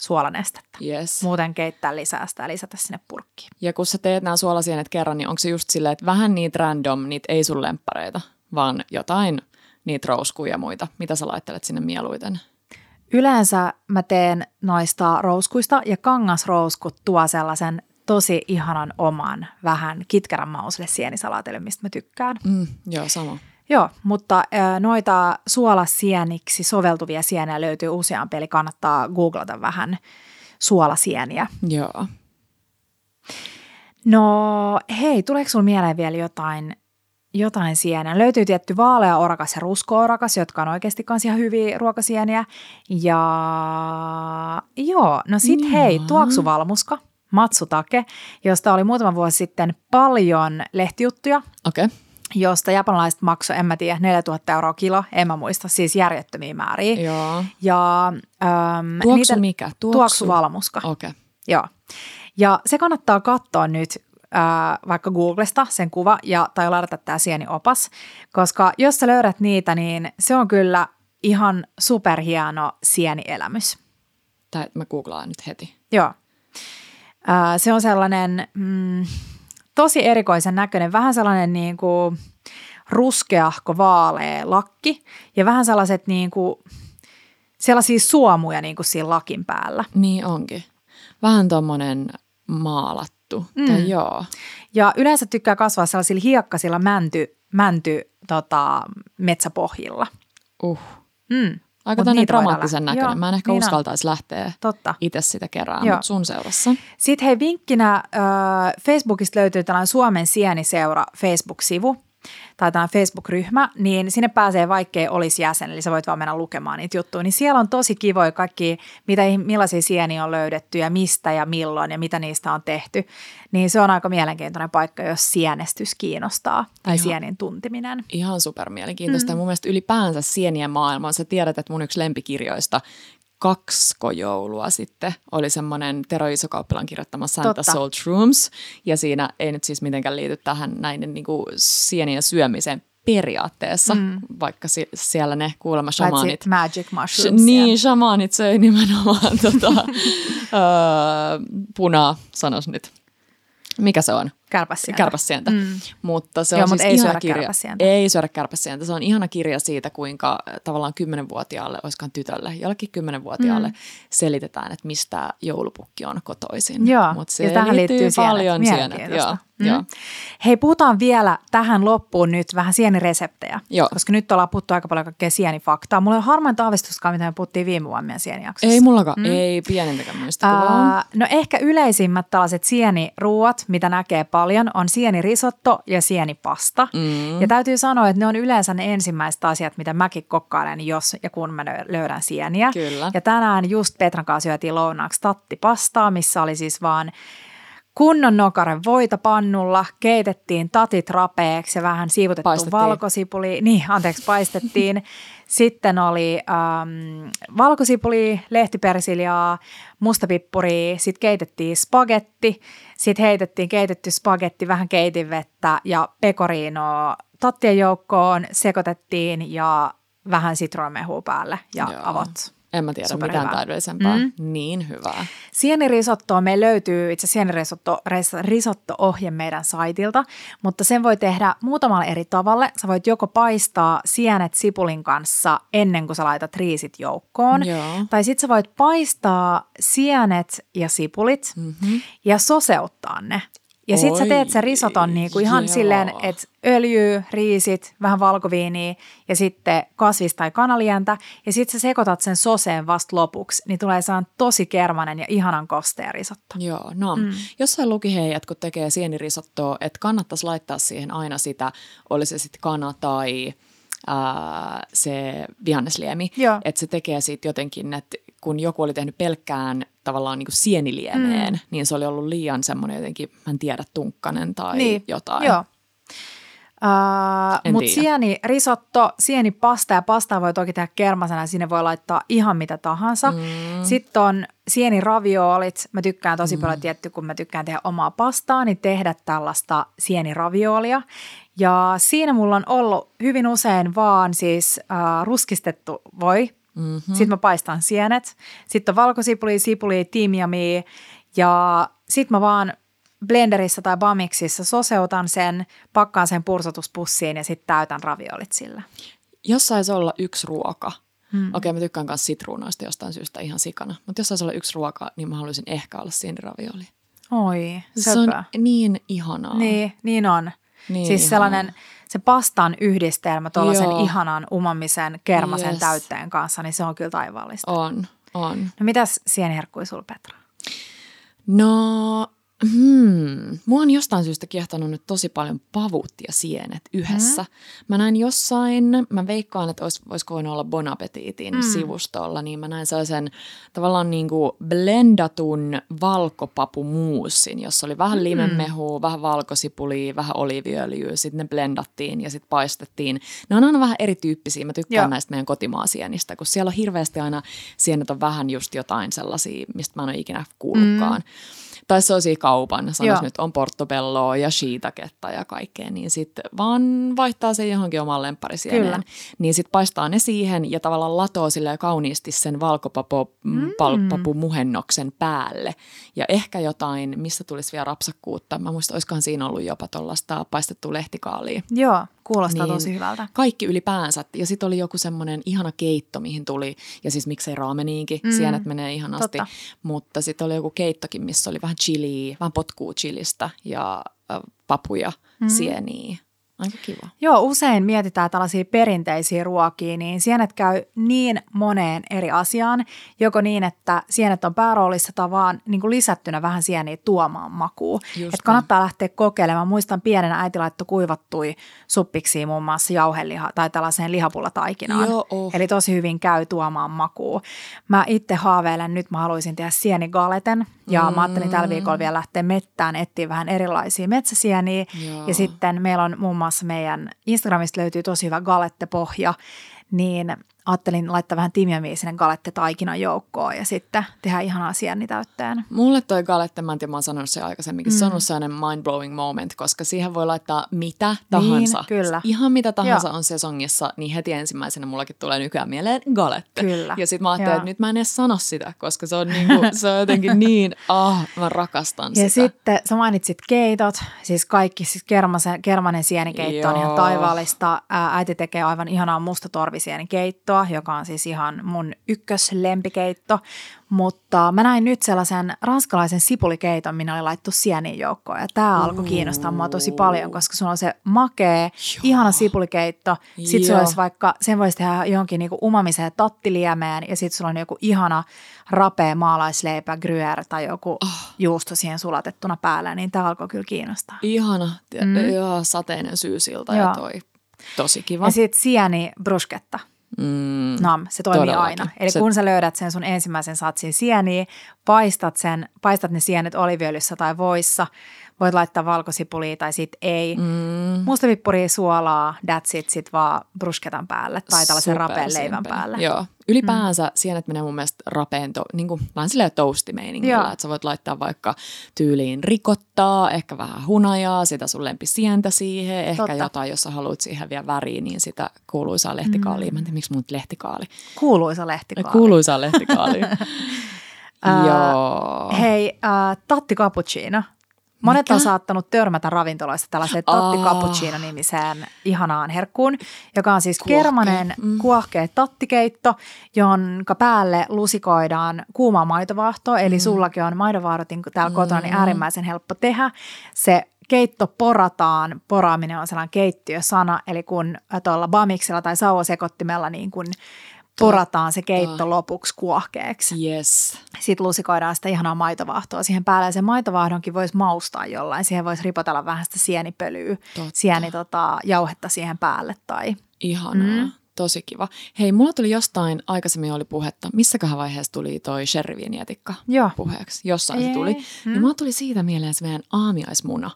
suolanestettä. Yes. Muuten keittää lisää sitä ja lisätä sinne purkkiin. Ja kun sä teet nämä suolasienet kerran, niin onko se just silleen, että vähän niitä random, niitä ei sun lemppareita, vaan jotain niitä rouskuja ja muita. Mitä sä laittelet sinne mieluiten? Yleensä mä teen noista rouskuista ja kangasrouskut tuo sellaisen tosi ihanan oman, vähän kitkerän mausille sienisalaatille, mistä mä tykkään. Mm, joo, sama. Joo, mutta noita suolasieniksi soveltuvia sieniä löytyy useampi, eli kannattaa googlata vähän suolasieniä. Joo. No hei, tuleeko sinulla mieleen vielä jotain, jotain sieniä? Löytyy tietty vaalea orakas ja rusko-orakas, jotka on oikeasti kans ihan hyviä ruokasieniä. Ja joo, no sit hei, tuoksuvalmuska, matsutake, josta oli muutama vuosi sitten paljon lehtijuttuja, Okei. Okay. josta japanilaiset maksoi, en mä tiedä, 4000 euroa kilo, en mä muista, siis järjettömiä määriä. Joo. Ja äm, Tuoksu mikä? Tuoksu. tuoksuvalmuska. Okei. Okay. Joo. Ja se kannattaa katsoa nyt ää, vaikka Googlesta sen kuva ja, tai ladata tämä sieniopas, koska jos sä löydät niitä, niin se on kyllä ihan superhieno sienielämys. Tää, mä googlaan nyt heti. Joo. Ää, se on sellainen mm, tosi erikoisen näköinen, vähän sellainen niin kuin ruskeahko vaalea lakki ja vähän sellaiset niin kuin, sellaisia suomuja niin kuin siinä lakin päällä. Niin onkin. Vähän tuommoinen maalattu. Mm. Tai joo. Ja yleensä tykkää kasvaa sellaisilla hiekkasilla mänty, mänty tota, metsäpohjilla. Uh. Mm. Aika tämmöinen dramaattisen näköinen. Joo, Mä en ehkä niin uskaltaisi on. lähteä Totta. itse sitä kerran, mutta sun seurassa. Sitten hei vinkkinä, äh, Facebookista löytyy tällainen Suomen sieniseura Facebook-sivu tai tämä Facebook-ryhmä, niin sinne pääsee vaikkei olisi jäsen, eli sä voit vaan mennä lukemaan niitä juttuja. Niin siellä on tosi kivoja kaikki, mitä, millaisia sieniä on löydetty ja mistä ja milloin ja mitä niistä on tehty. Niin se on aika mielenkiintoinen paikka, jos sienestys kiinnostaa tai ihan, sienin tuntiminen. Ihan super mielenkiintoista. Mm. Mun mielestä ylipäänsä sienien maailma, sä tiedät, että mun yksi lempikirjoista kaksko joulua sitten oli semmoinen Tero Isokauppilan kirjoittama Santa Totta. Salt Rooms. Ja siinä ei nyt siis mitenkään liity tähän näiden niin kuin sienien syömiseen periaatteessa, mm. vaikka si- siellä ne kuulemma shamanit. magic mushrooms. Niin, shamanit söi nimenomaan tota, öö, punaa, sanois nyt. Mikä se on? Kärpäsientä. Kärpäsientä. Mm. Mutta se Joo, on siis ei ihana kirja. Ei syödä kärpäsientä. Se on ihana kirja siitä, kuinka äh, tavallaan kymmenenvuotiaalle, olisikohan tytölle, jollekin kymmenenvuotiaalle mm. selitetään, että mistä joulupukki on kotoisin. Joo, Mut se ja tähän liittyy paljon sienet. Joo. Mm. Joo. Hei, puhutaan vielä tähän loppuun nyt vähän sienireseptejä, Joo. koska nyt ollaan puhuttu aika paljon kaikkea sienifaktaa. Mulla on harmain aavistuskaan, mitä me puhuttiin viime vuonna meidän sienijaksossa. Ei mullakaan, mm. ei pienintäkään muista. Uh, no ehkä yleisimmät tällaiset sieniruuat, mitä näkee paljon, on sienirisotto ja sienipasta. Mm. Ja täytyy sanoa, että ne on yleensä ne ensimmäiset asiat, mitä mäkin kokkailen, jos ja kun mä löydän sieniä. Kyllä. Ja tänään just Petran kanssa syötiin lounaaksi tattipastaa, missä oli siis vaan kunnon nokaren voita pannulla, keitettiin tatit rapeeksi ja vähän siivutettu valkosipuli. Niin, anteeksi, paistettiin. Sitten oli ähm, valkosipuli, lehtipersiljaa, mustapippuri, sitten keitettiin spagetti, sitten heitettiin keitetty spagetti, vähän keitinvettä ja pekoriinoa tattien joukkoon, sekoitettiin ja vähän sitruunamehua päälle ja Joo. avot. En mä tiedä Super mitään hyvä. täydellisempää. Mm. Niin hyvää. Sienirisottoa me löytyy itse sienirisotto risotto-ohje meidän saitilta, mutta sen voi tehdä muutamalla eri tavalla. Sä voit joko paistaa sienet sipulin kanssa ennen kuin sä laitat riisit joukkoon. Joo. Tai sit sä voit paistaa sienet ja sipulit mm-hmm. ja soseuttaa ne. Ja sit sä teet sen risoton niin kuin ihan joo. silleen, että öljy, riisit, vähän valkoviiniä ja sitten kasvis- tai kanalientä. Ja sitten sä sekoitat sen soseen vasta lopuksi, niin tulee saan tosi kermanen ja ihanan kostea risotto. Joo, no. Mm. Jossain luki hei, että kun tekee sienirisottoa, että kannattaisi laittaa siihen aina sitä, oli se sitten kana tai ää, se vihannesliemi. Että se tekee sitten jotenkin, että kun joku oli tehnyt pelkkään tavallaan niin kuin sieniliemeen, mm. niin se oli ollut liian semmoinen jotenkin, mä en tiedä, tunkkanen tai niin. jotain. Joo. Uh, Mutta sieni risotto, sieni pasta ja pastaa voi toki tehdä kermasena, sinne voi laittaa ihan mitä tahansa. Mm. Sitten on sieni raviolit, mä tykkään tosi mm. paljon tietty, kun mä tykkään tehdä omaa pastaa, niin tehdä tällaista sieni raviolia. Ja siinä mulla on ollut hyvin usein vaan siis uh, ruskistettu voi, Mm-hmm. Sitten mä paistan sienet. Sitten on valkosipuli, sipuli, timjami ja sitten mä vaan blenderissä tai bamiksissa soseutan sen, pakkaan sen pursotuspussiin ja sitten täytän raviolit sillä. Jos saisi olla yksi ruoka, hmm. okei okay, mä tykkään myös sitruunoista jostain syystä ihan sikana, mutta jos saisi olla yksi ruoka, niin mä haluaisin ehkä olla sieniravioli. Oi, söpö. Se on niin ihanaa. Niin, niin on. Niin siis ihanaa. sellainen se pastan yhdistelmä tuollaisen ihanan umamisen kermasen yes. täytteen kanssa, niin se on kyllä taivaallista. On, on. No mitäs sieniherkkui sulla Petra? No Hmm. Mua on jostain syystä kiehtonut nyt tosi paljon pavut ja sienet yhdessä. Mm. Mä näin jossain, mä veikkaan, että olis, olisiko voinut olla Bon Appetitin mm. sivustolla, niin mä näin sellaisen tavallaan niin kuin blendatun valkopapumuusin, jossa oli vähän mm. limenmehua, vähän valkosipulia, vähän oliiviöljyä, sitten ne blendattiin ja sitten paistettiin. Ne on aina vähän erityyppisiä, mä tykkään Joo. näistä meidän kotimaasienistä, kun siellä on hirveästi aina sienet on vähän just jotain sellaisia, mistä mä en ole ikinä kuullutkaan. Mm. Tai se on siinä kaupan, sanois Joo. nyt on portobelloa ja shiitaketta ja kaikkea, niin sitten vaan vaihtaa se johonkin oman lempparisieneen. Niin sitten paistaa ne siihen ja tavallaan latoo sille kauniisti sen valkopapu mm. muhennoksen päälle. Ja ehkä jotain, mistä tulisi vielä rapsakkuutta. Mä muistan, olisikohan siinä ollut jopa tuollaista paistettua lehtikaalia. Joo, kuulostaa Niin. tosi hyvältä. Kaikki ylipäänsä. Ja sitten oli joku semmoinen ihana keitto, mihin tuli, ja siis miksei raameniinkin, mm. sienet menee ihanasti. Totta. Mutta sitten oli joku keittokin, missä oli vähän chiliä, vähän potkuu chilistä ja äh, papuja, mm. sieniä. Aika kiva. Joo, usein mietitään tällaisia perinteisiä ruokia, niin sienet käy niin moneen eri asiaan, joko niin, että sienet on pääroolissa tai vaan niin kuin lisättynä vähän sieniä tuomaan makuun. Just Et kannattaa lähteä kokeilemaan. Muistan pienenä äiti laittoi kuivattui suppiksi muun muassa jauheliha tai tällaiseen lihapulataikinaan. Joo, oh. Eli tosi hyvin käy tuomaan makuun. Mä itse haaveilen, nyt mä haluaisin tehdä sienigaleten ja mm. mä ajattelin tällä viikolla vielä lähteä mettään etsiä vähän erilaisia metsäsieniä. Joo. Ja sitten meillä on muun muassa meidän Instagramista löytyy tosi hyvä galettepohja, niin ajattelin laittaa vähän timjamia sinne galette-taikinan joukkoon ja sitten tehdä ihanaa sienitäytteen. Mulle toi galette, mä en tiedä, mä oon sanonut se aikaisemminkin, mm. se on ollut sellainen mind-blowing moment, koska siihen voi laittaa mitä tahansa. Niin, kyllä. Ihan mitä tahansa Joo. on sesongissa, niin heti ensimmäisenä mullakin tulee nykyään mieleen galette. Kyllä. Ja sitten mä ajattelin, Joo. että nyt mä en edes sano sitä, koska se on, niinku, se on jotenkin niin, ah, mä rakastan Ja sitä. sitten sä mainitsit keitot, siis kaikki, siis kermasen, kermanen sienikeitto on ihan Joo. taivaallista. Äiti tekee aivan ihanaa mustatorvisienikeittoa, joka on siis ihan mun ykköslempikeitto. Mutta mä näin nyt sellaisen ranskalaisen sipulikeiton, minä oli laittu sieniin joukkoon. Ja tämä alkoi kiinnostaa mua tosi paljon, koska sulla on se makee, ihana sipulikeitto. Sitten sulla Joo. olisi vaikka, sen voisi tehdä johonkin niinku umamiseen tattiliemeen ja sitten sulla on joku ihana rapea maalaisleipä, gruyère tai joku Oh. juusto siihen sulatettuna päälle, niin tämä alkoi kyllä kiinnostaa. Ihana, mm. Joo, sateinen syysilta ja Joo. toi. Tosi kiva. Ja sitten sieni bruschetta. Mm. Nam, se toimii Todellakin. aina. Eli Se- kun sä löydät sen sun ensimmäisen satsin sieniä, paistat, sen, paistat ne sienet oliviöljyssä tai voissa, voit laittaa valkosipulia tai sit ei. Mm. Mustapippuria, suolaa, that's it, sit vaan brusketan päälle tai tällaisen rapeen leivän päälle. Joo. Ylipäänsä mm. sienet menee mun mielestä rapeen, to, niin kuin, vähän silleen toastimeiningillä, että sä voit laittaa vaikka tyyliin rikottaa, ehkä vähän hunajaa, sitä sun lempisientä siihen, ehkä Totta. jotain, jos sä haluat siihen vielä väriä, niin sitä kuuluisaa lehtikaalia. Mm. Mä en tiedä, miksi mun lehtikaali. Kuuluisa lehtikaali. Kuuluisaa lehtikaalia. Ää, Joo. Hei, äh, Tatti Cappuccino. Monet Mikä? on saattanut törmätä ravintoloissa tällaiseen Tatti Aa. Cappuccino-nimiseen ihanaan herkkuun, joka on siis Kuohkea. kermanen Mm. kuohkea tattikeitto, jonka päälle lusikoidaan kuumaa maitovaahtoa. Eli sullakin on maitovahdot niin täällä kotona, niin Mm. äärimmäisen helppo tehdä. Se keitto porataan, poraaminen on sellainen keittiösana, eli kun tuolla bamiksella tai sauvasekottimella niin kun porataan se keitto lopuksi kuohkeaksi Yes. sitten lusikoidaan sitä ihanaa maitovahtoa siihen päälle. Ja sen maitovahdonkin voisi maustaa jollain. Siihen voisi ripotella vähän sitä sienipölyä, Totta. sieni tota, jauhetta siihen päälle. Tai... Ihanaa. Mm. Tosi kiva. Hei, mulla tuli jostain, aikaisemmin oli puhetta, missäköhän vaiheessa tuli toi sherryviinietikka Joo. puheeksi. Jossain se Ei, tuli. mm. Niin mulla tuli siitä mieleen se meidän aamiaismuna.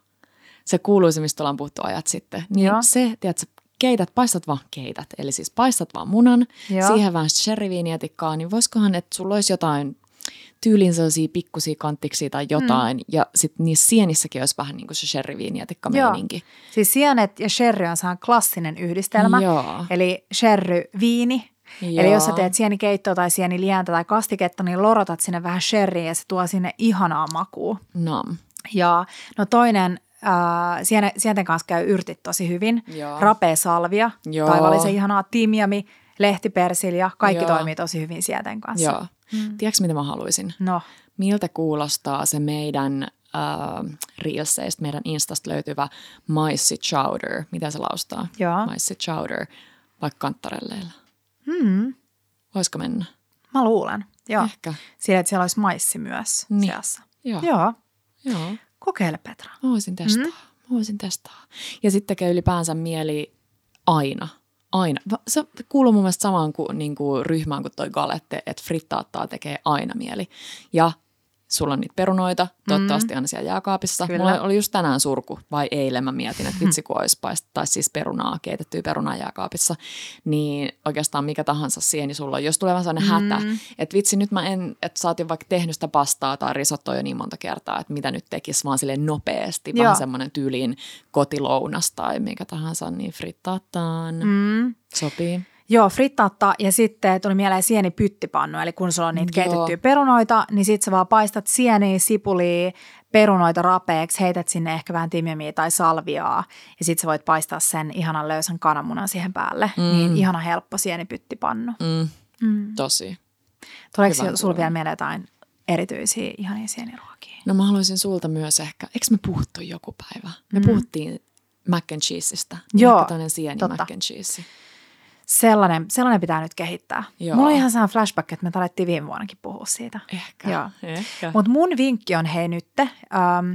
Se kuuluisi, mistä ollaan puhuttu ajat sitten. Niin Joo. se, tiedätkö, keität, paistat vaan keität. Eli siis paistat vaan munan, Joo. siihen vähän sherryviinietikkaa, niin voisikohan, että sulla olisi jotain tyylin sellaisia pikkusia kanttiksia tai jotain. Mm. Ja sitten niissä sienissäkin olisi vähän niin kuin se sherryviinietikka meininki. Siis sienet ja sherry on sellainen klassinen yhdistelmä. Joo. Eli sherry viini. Joo. Eli jos sä teet sienikeittoa tai sienilientä tai kastiketta, niin lorotat sinne vähän sherryä ja se tuo sinne ihanaa makua. Nam. Ja no toinen, äh, sienten kanssa käy yrtit tosi hyvin. Joo. Rapea salvia, Joo. taivallisen ihanaa timjami, lehtipersilja, kaikki Joo. toimii tosi hyvin sienten kanssa. Joo. Mm. Tiedätkö, mitä mä haluaisin? No, Miltä kuulostaa se meidän äh, Reelsseistä, meidän Instasta löytyvä maissi chowder? Miten se laustaa? Joo. Maissi chowder, vaikka kanttarelleilla. hmm, Voisiko mennä? mä luulen. Joo. Ehkä. Sillä, että siellä olisi maissi myös Niin. seassa. Joo. Joo, Joo. Kokeile Petra. Mä voisin testaa. Mm. Mä voisin testaa. Ja sitten tekee ylipäänsä mieli aina. Aina. Se kuuluu mun mielestä samaan kuin, niin kuin ryhmään kuin toi galette, että frittaattaa tekee aina mieli. Ja sulla on niitä perunoita, toivottavasti mm. aina siellä jääkaapissa. Kyllä. Mulla oli just tänään surku, vai eilen mä mietin, että vitsi kun olisi paist, tai siis perunaa, keitettyä perunaa jääkaapissa, niin oikeastaan mikä tahansa sieni sulla on. Jos tulee vähän sellainen mm. hätä, että vitsi nyt mä en, että sä oot jo vaikka tehnyt sitä pastaa tai risottoa jo niin monta kertaa, että mitä nyt tekisi vaan silleen nopeasti, Joo. vähän semmoinen tyyliin kotilounas tai mikä tahansa, niin frittaataan. Mm. Sopii. Joo, frittaatta ja sitten tuli mieleen sieni pyttipannu, eli kun sulla on niitä keitettyjä perunoita, niin sitten sä vaan paistat sieniä, sipulia, perunoita rapeeksi, heität sinne ehkä vähän timjamiä tai salviaa ja sitten sä voit paistaa sen ihanan löysän kananmunan siihen päälle. Mm. Niin ihana helppo sienipyttipannu. Mm. Mm. Tosi. Tuleeko sulla vielä mieleen jotain erityisiä ihania sieniruokia? No mä haluaisin sulta myös ehkä, eikö me puhuttu joku päivä? Me mm. puhuttiin mac and cheeseista. Joo, ehkä sieni totta. mac and cheese. Sellainen, sellainen pitää nyt kehittää. Joo. Mulla on ihan sellainen flashback, että me talettiin viime vuonnakin puhua siitä. Ehkä, Joo. ehkä. Mutta mun vinkki on hei nytte, ähm,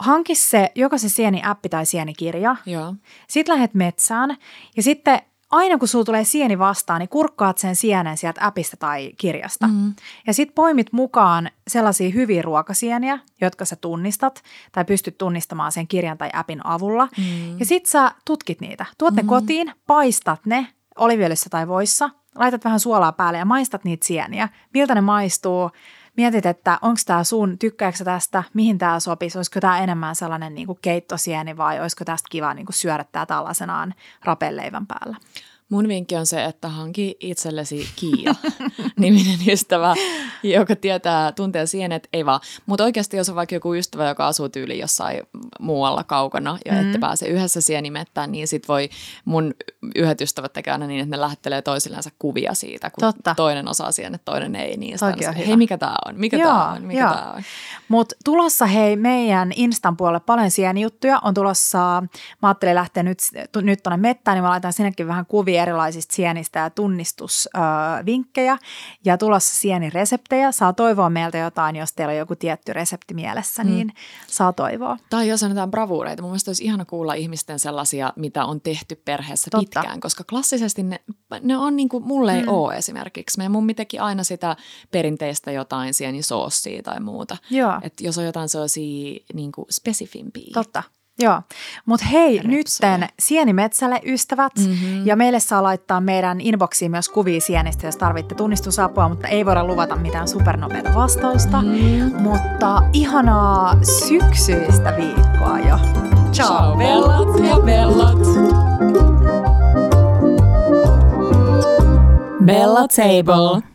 hanki se joko se sieni-appi tai sienikirja. Joo. Sitten lähdet metsään ja sitten aina kun sulla tulee sieni vastaan, niin kurkkaat sen sienen sieltä appista tai kirjasta. Mm. Ja sitten poimit mukaan sellaisia hyviä ruokasieniä, jotka sä tunnistat tai pystyt tunnistamaan sen kirjan tai appin avulla. Mm. Ja sitten sä tutkit niitä. Tuot ne mm. kotiin, paistat ne oliviöljyssä tai voissa, laitat vähän suolaa päälle ja maistat niitä sieniä. Miltä ne maistuu? Mietit, että onko tämä sun, tykkääkö tästä, mihin tämä sopisi, olisiko tämä enemmän sellainen niin kuin keittosieni vai olisiko tästä kiva niin kuin syödä tämä tällaisenaan rapelleivän päällä. Mun vinkki on se, että hanki itsellesi Kiia, niminen ystävä, joka tietää, tuntee sienet, ei vaan. Mutta oikeasti jos on vaikka joku ystävä, joka asuu tyyli jossain muualla kaukana ja mm-hmm. ette pääse yhdessä sienimettään, niin sit voi mun yhdet ystävät tekee aina niin, että ne lähettelee toisillensa kuvia siitä, kun Totta. toinen osaa sienet, toinen ei. Niin on hei, mikä tämä on, mikä tämä on, mikä tämä on. Mutta tulossa hei meidän Instan puolelle paljon sienijuttuja. On tulossa, mä ajattelin lähteä nyt, nyt tuonne mettään, niin mä laitan sinnekin vähän kuvia erilaisista sienistä ja tunnistusvinkkejä ja tulossa sienireseptejä. Saa toivoa meiltä jotain, jos teillä on joku tietty resepti mielessä, mm. niin saa toivoa. Tai jos sanotaan bravuureita, mun mielestä olisi ihana kuulla ihmisten sellaisia, mitä on tehty perheessä Totta. pitkään, koska klassisesti ne, ne on niin kuin, mulle ei mm. ole esimerkiksi. Meidän mummi teki aina sitä perinteistä jotain sienisoossia tai muuta. Joo. Että jos on jotain sellaisia niin kuin spesifimpiä. Totta. Joo, mutta hei, Repsoja. nytten Sienimetsälle ystävät, mm-hmm. ja meille saa laittaa meidän inboxiin myös kuvia sienistä, jos tarvitte tunnistusapua, mutta ei voida luvata mitään supernopeata vastausta. Mm-hmm. Mutta ihanaa syksyistä viikkoa jo. Ciao, Ciao bellat ja bellat. Bella Table.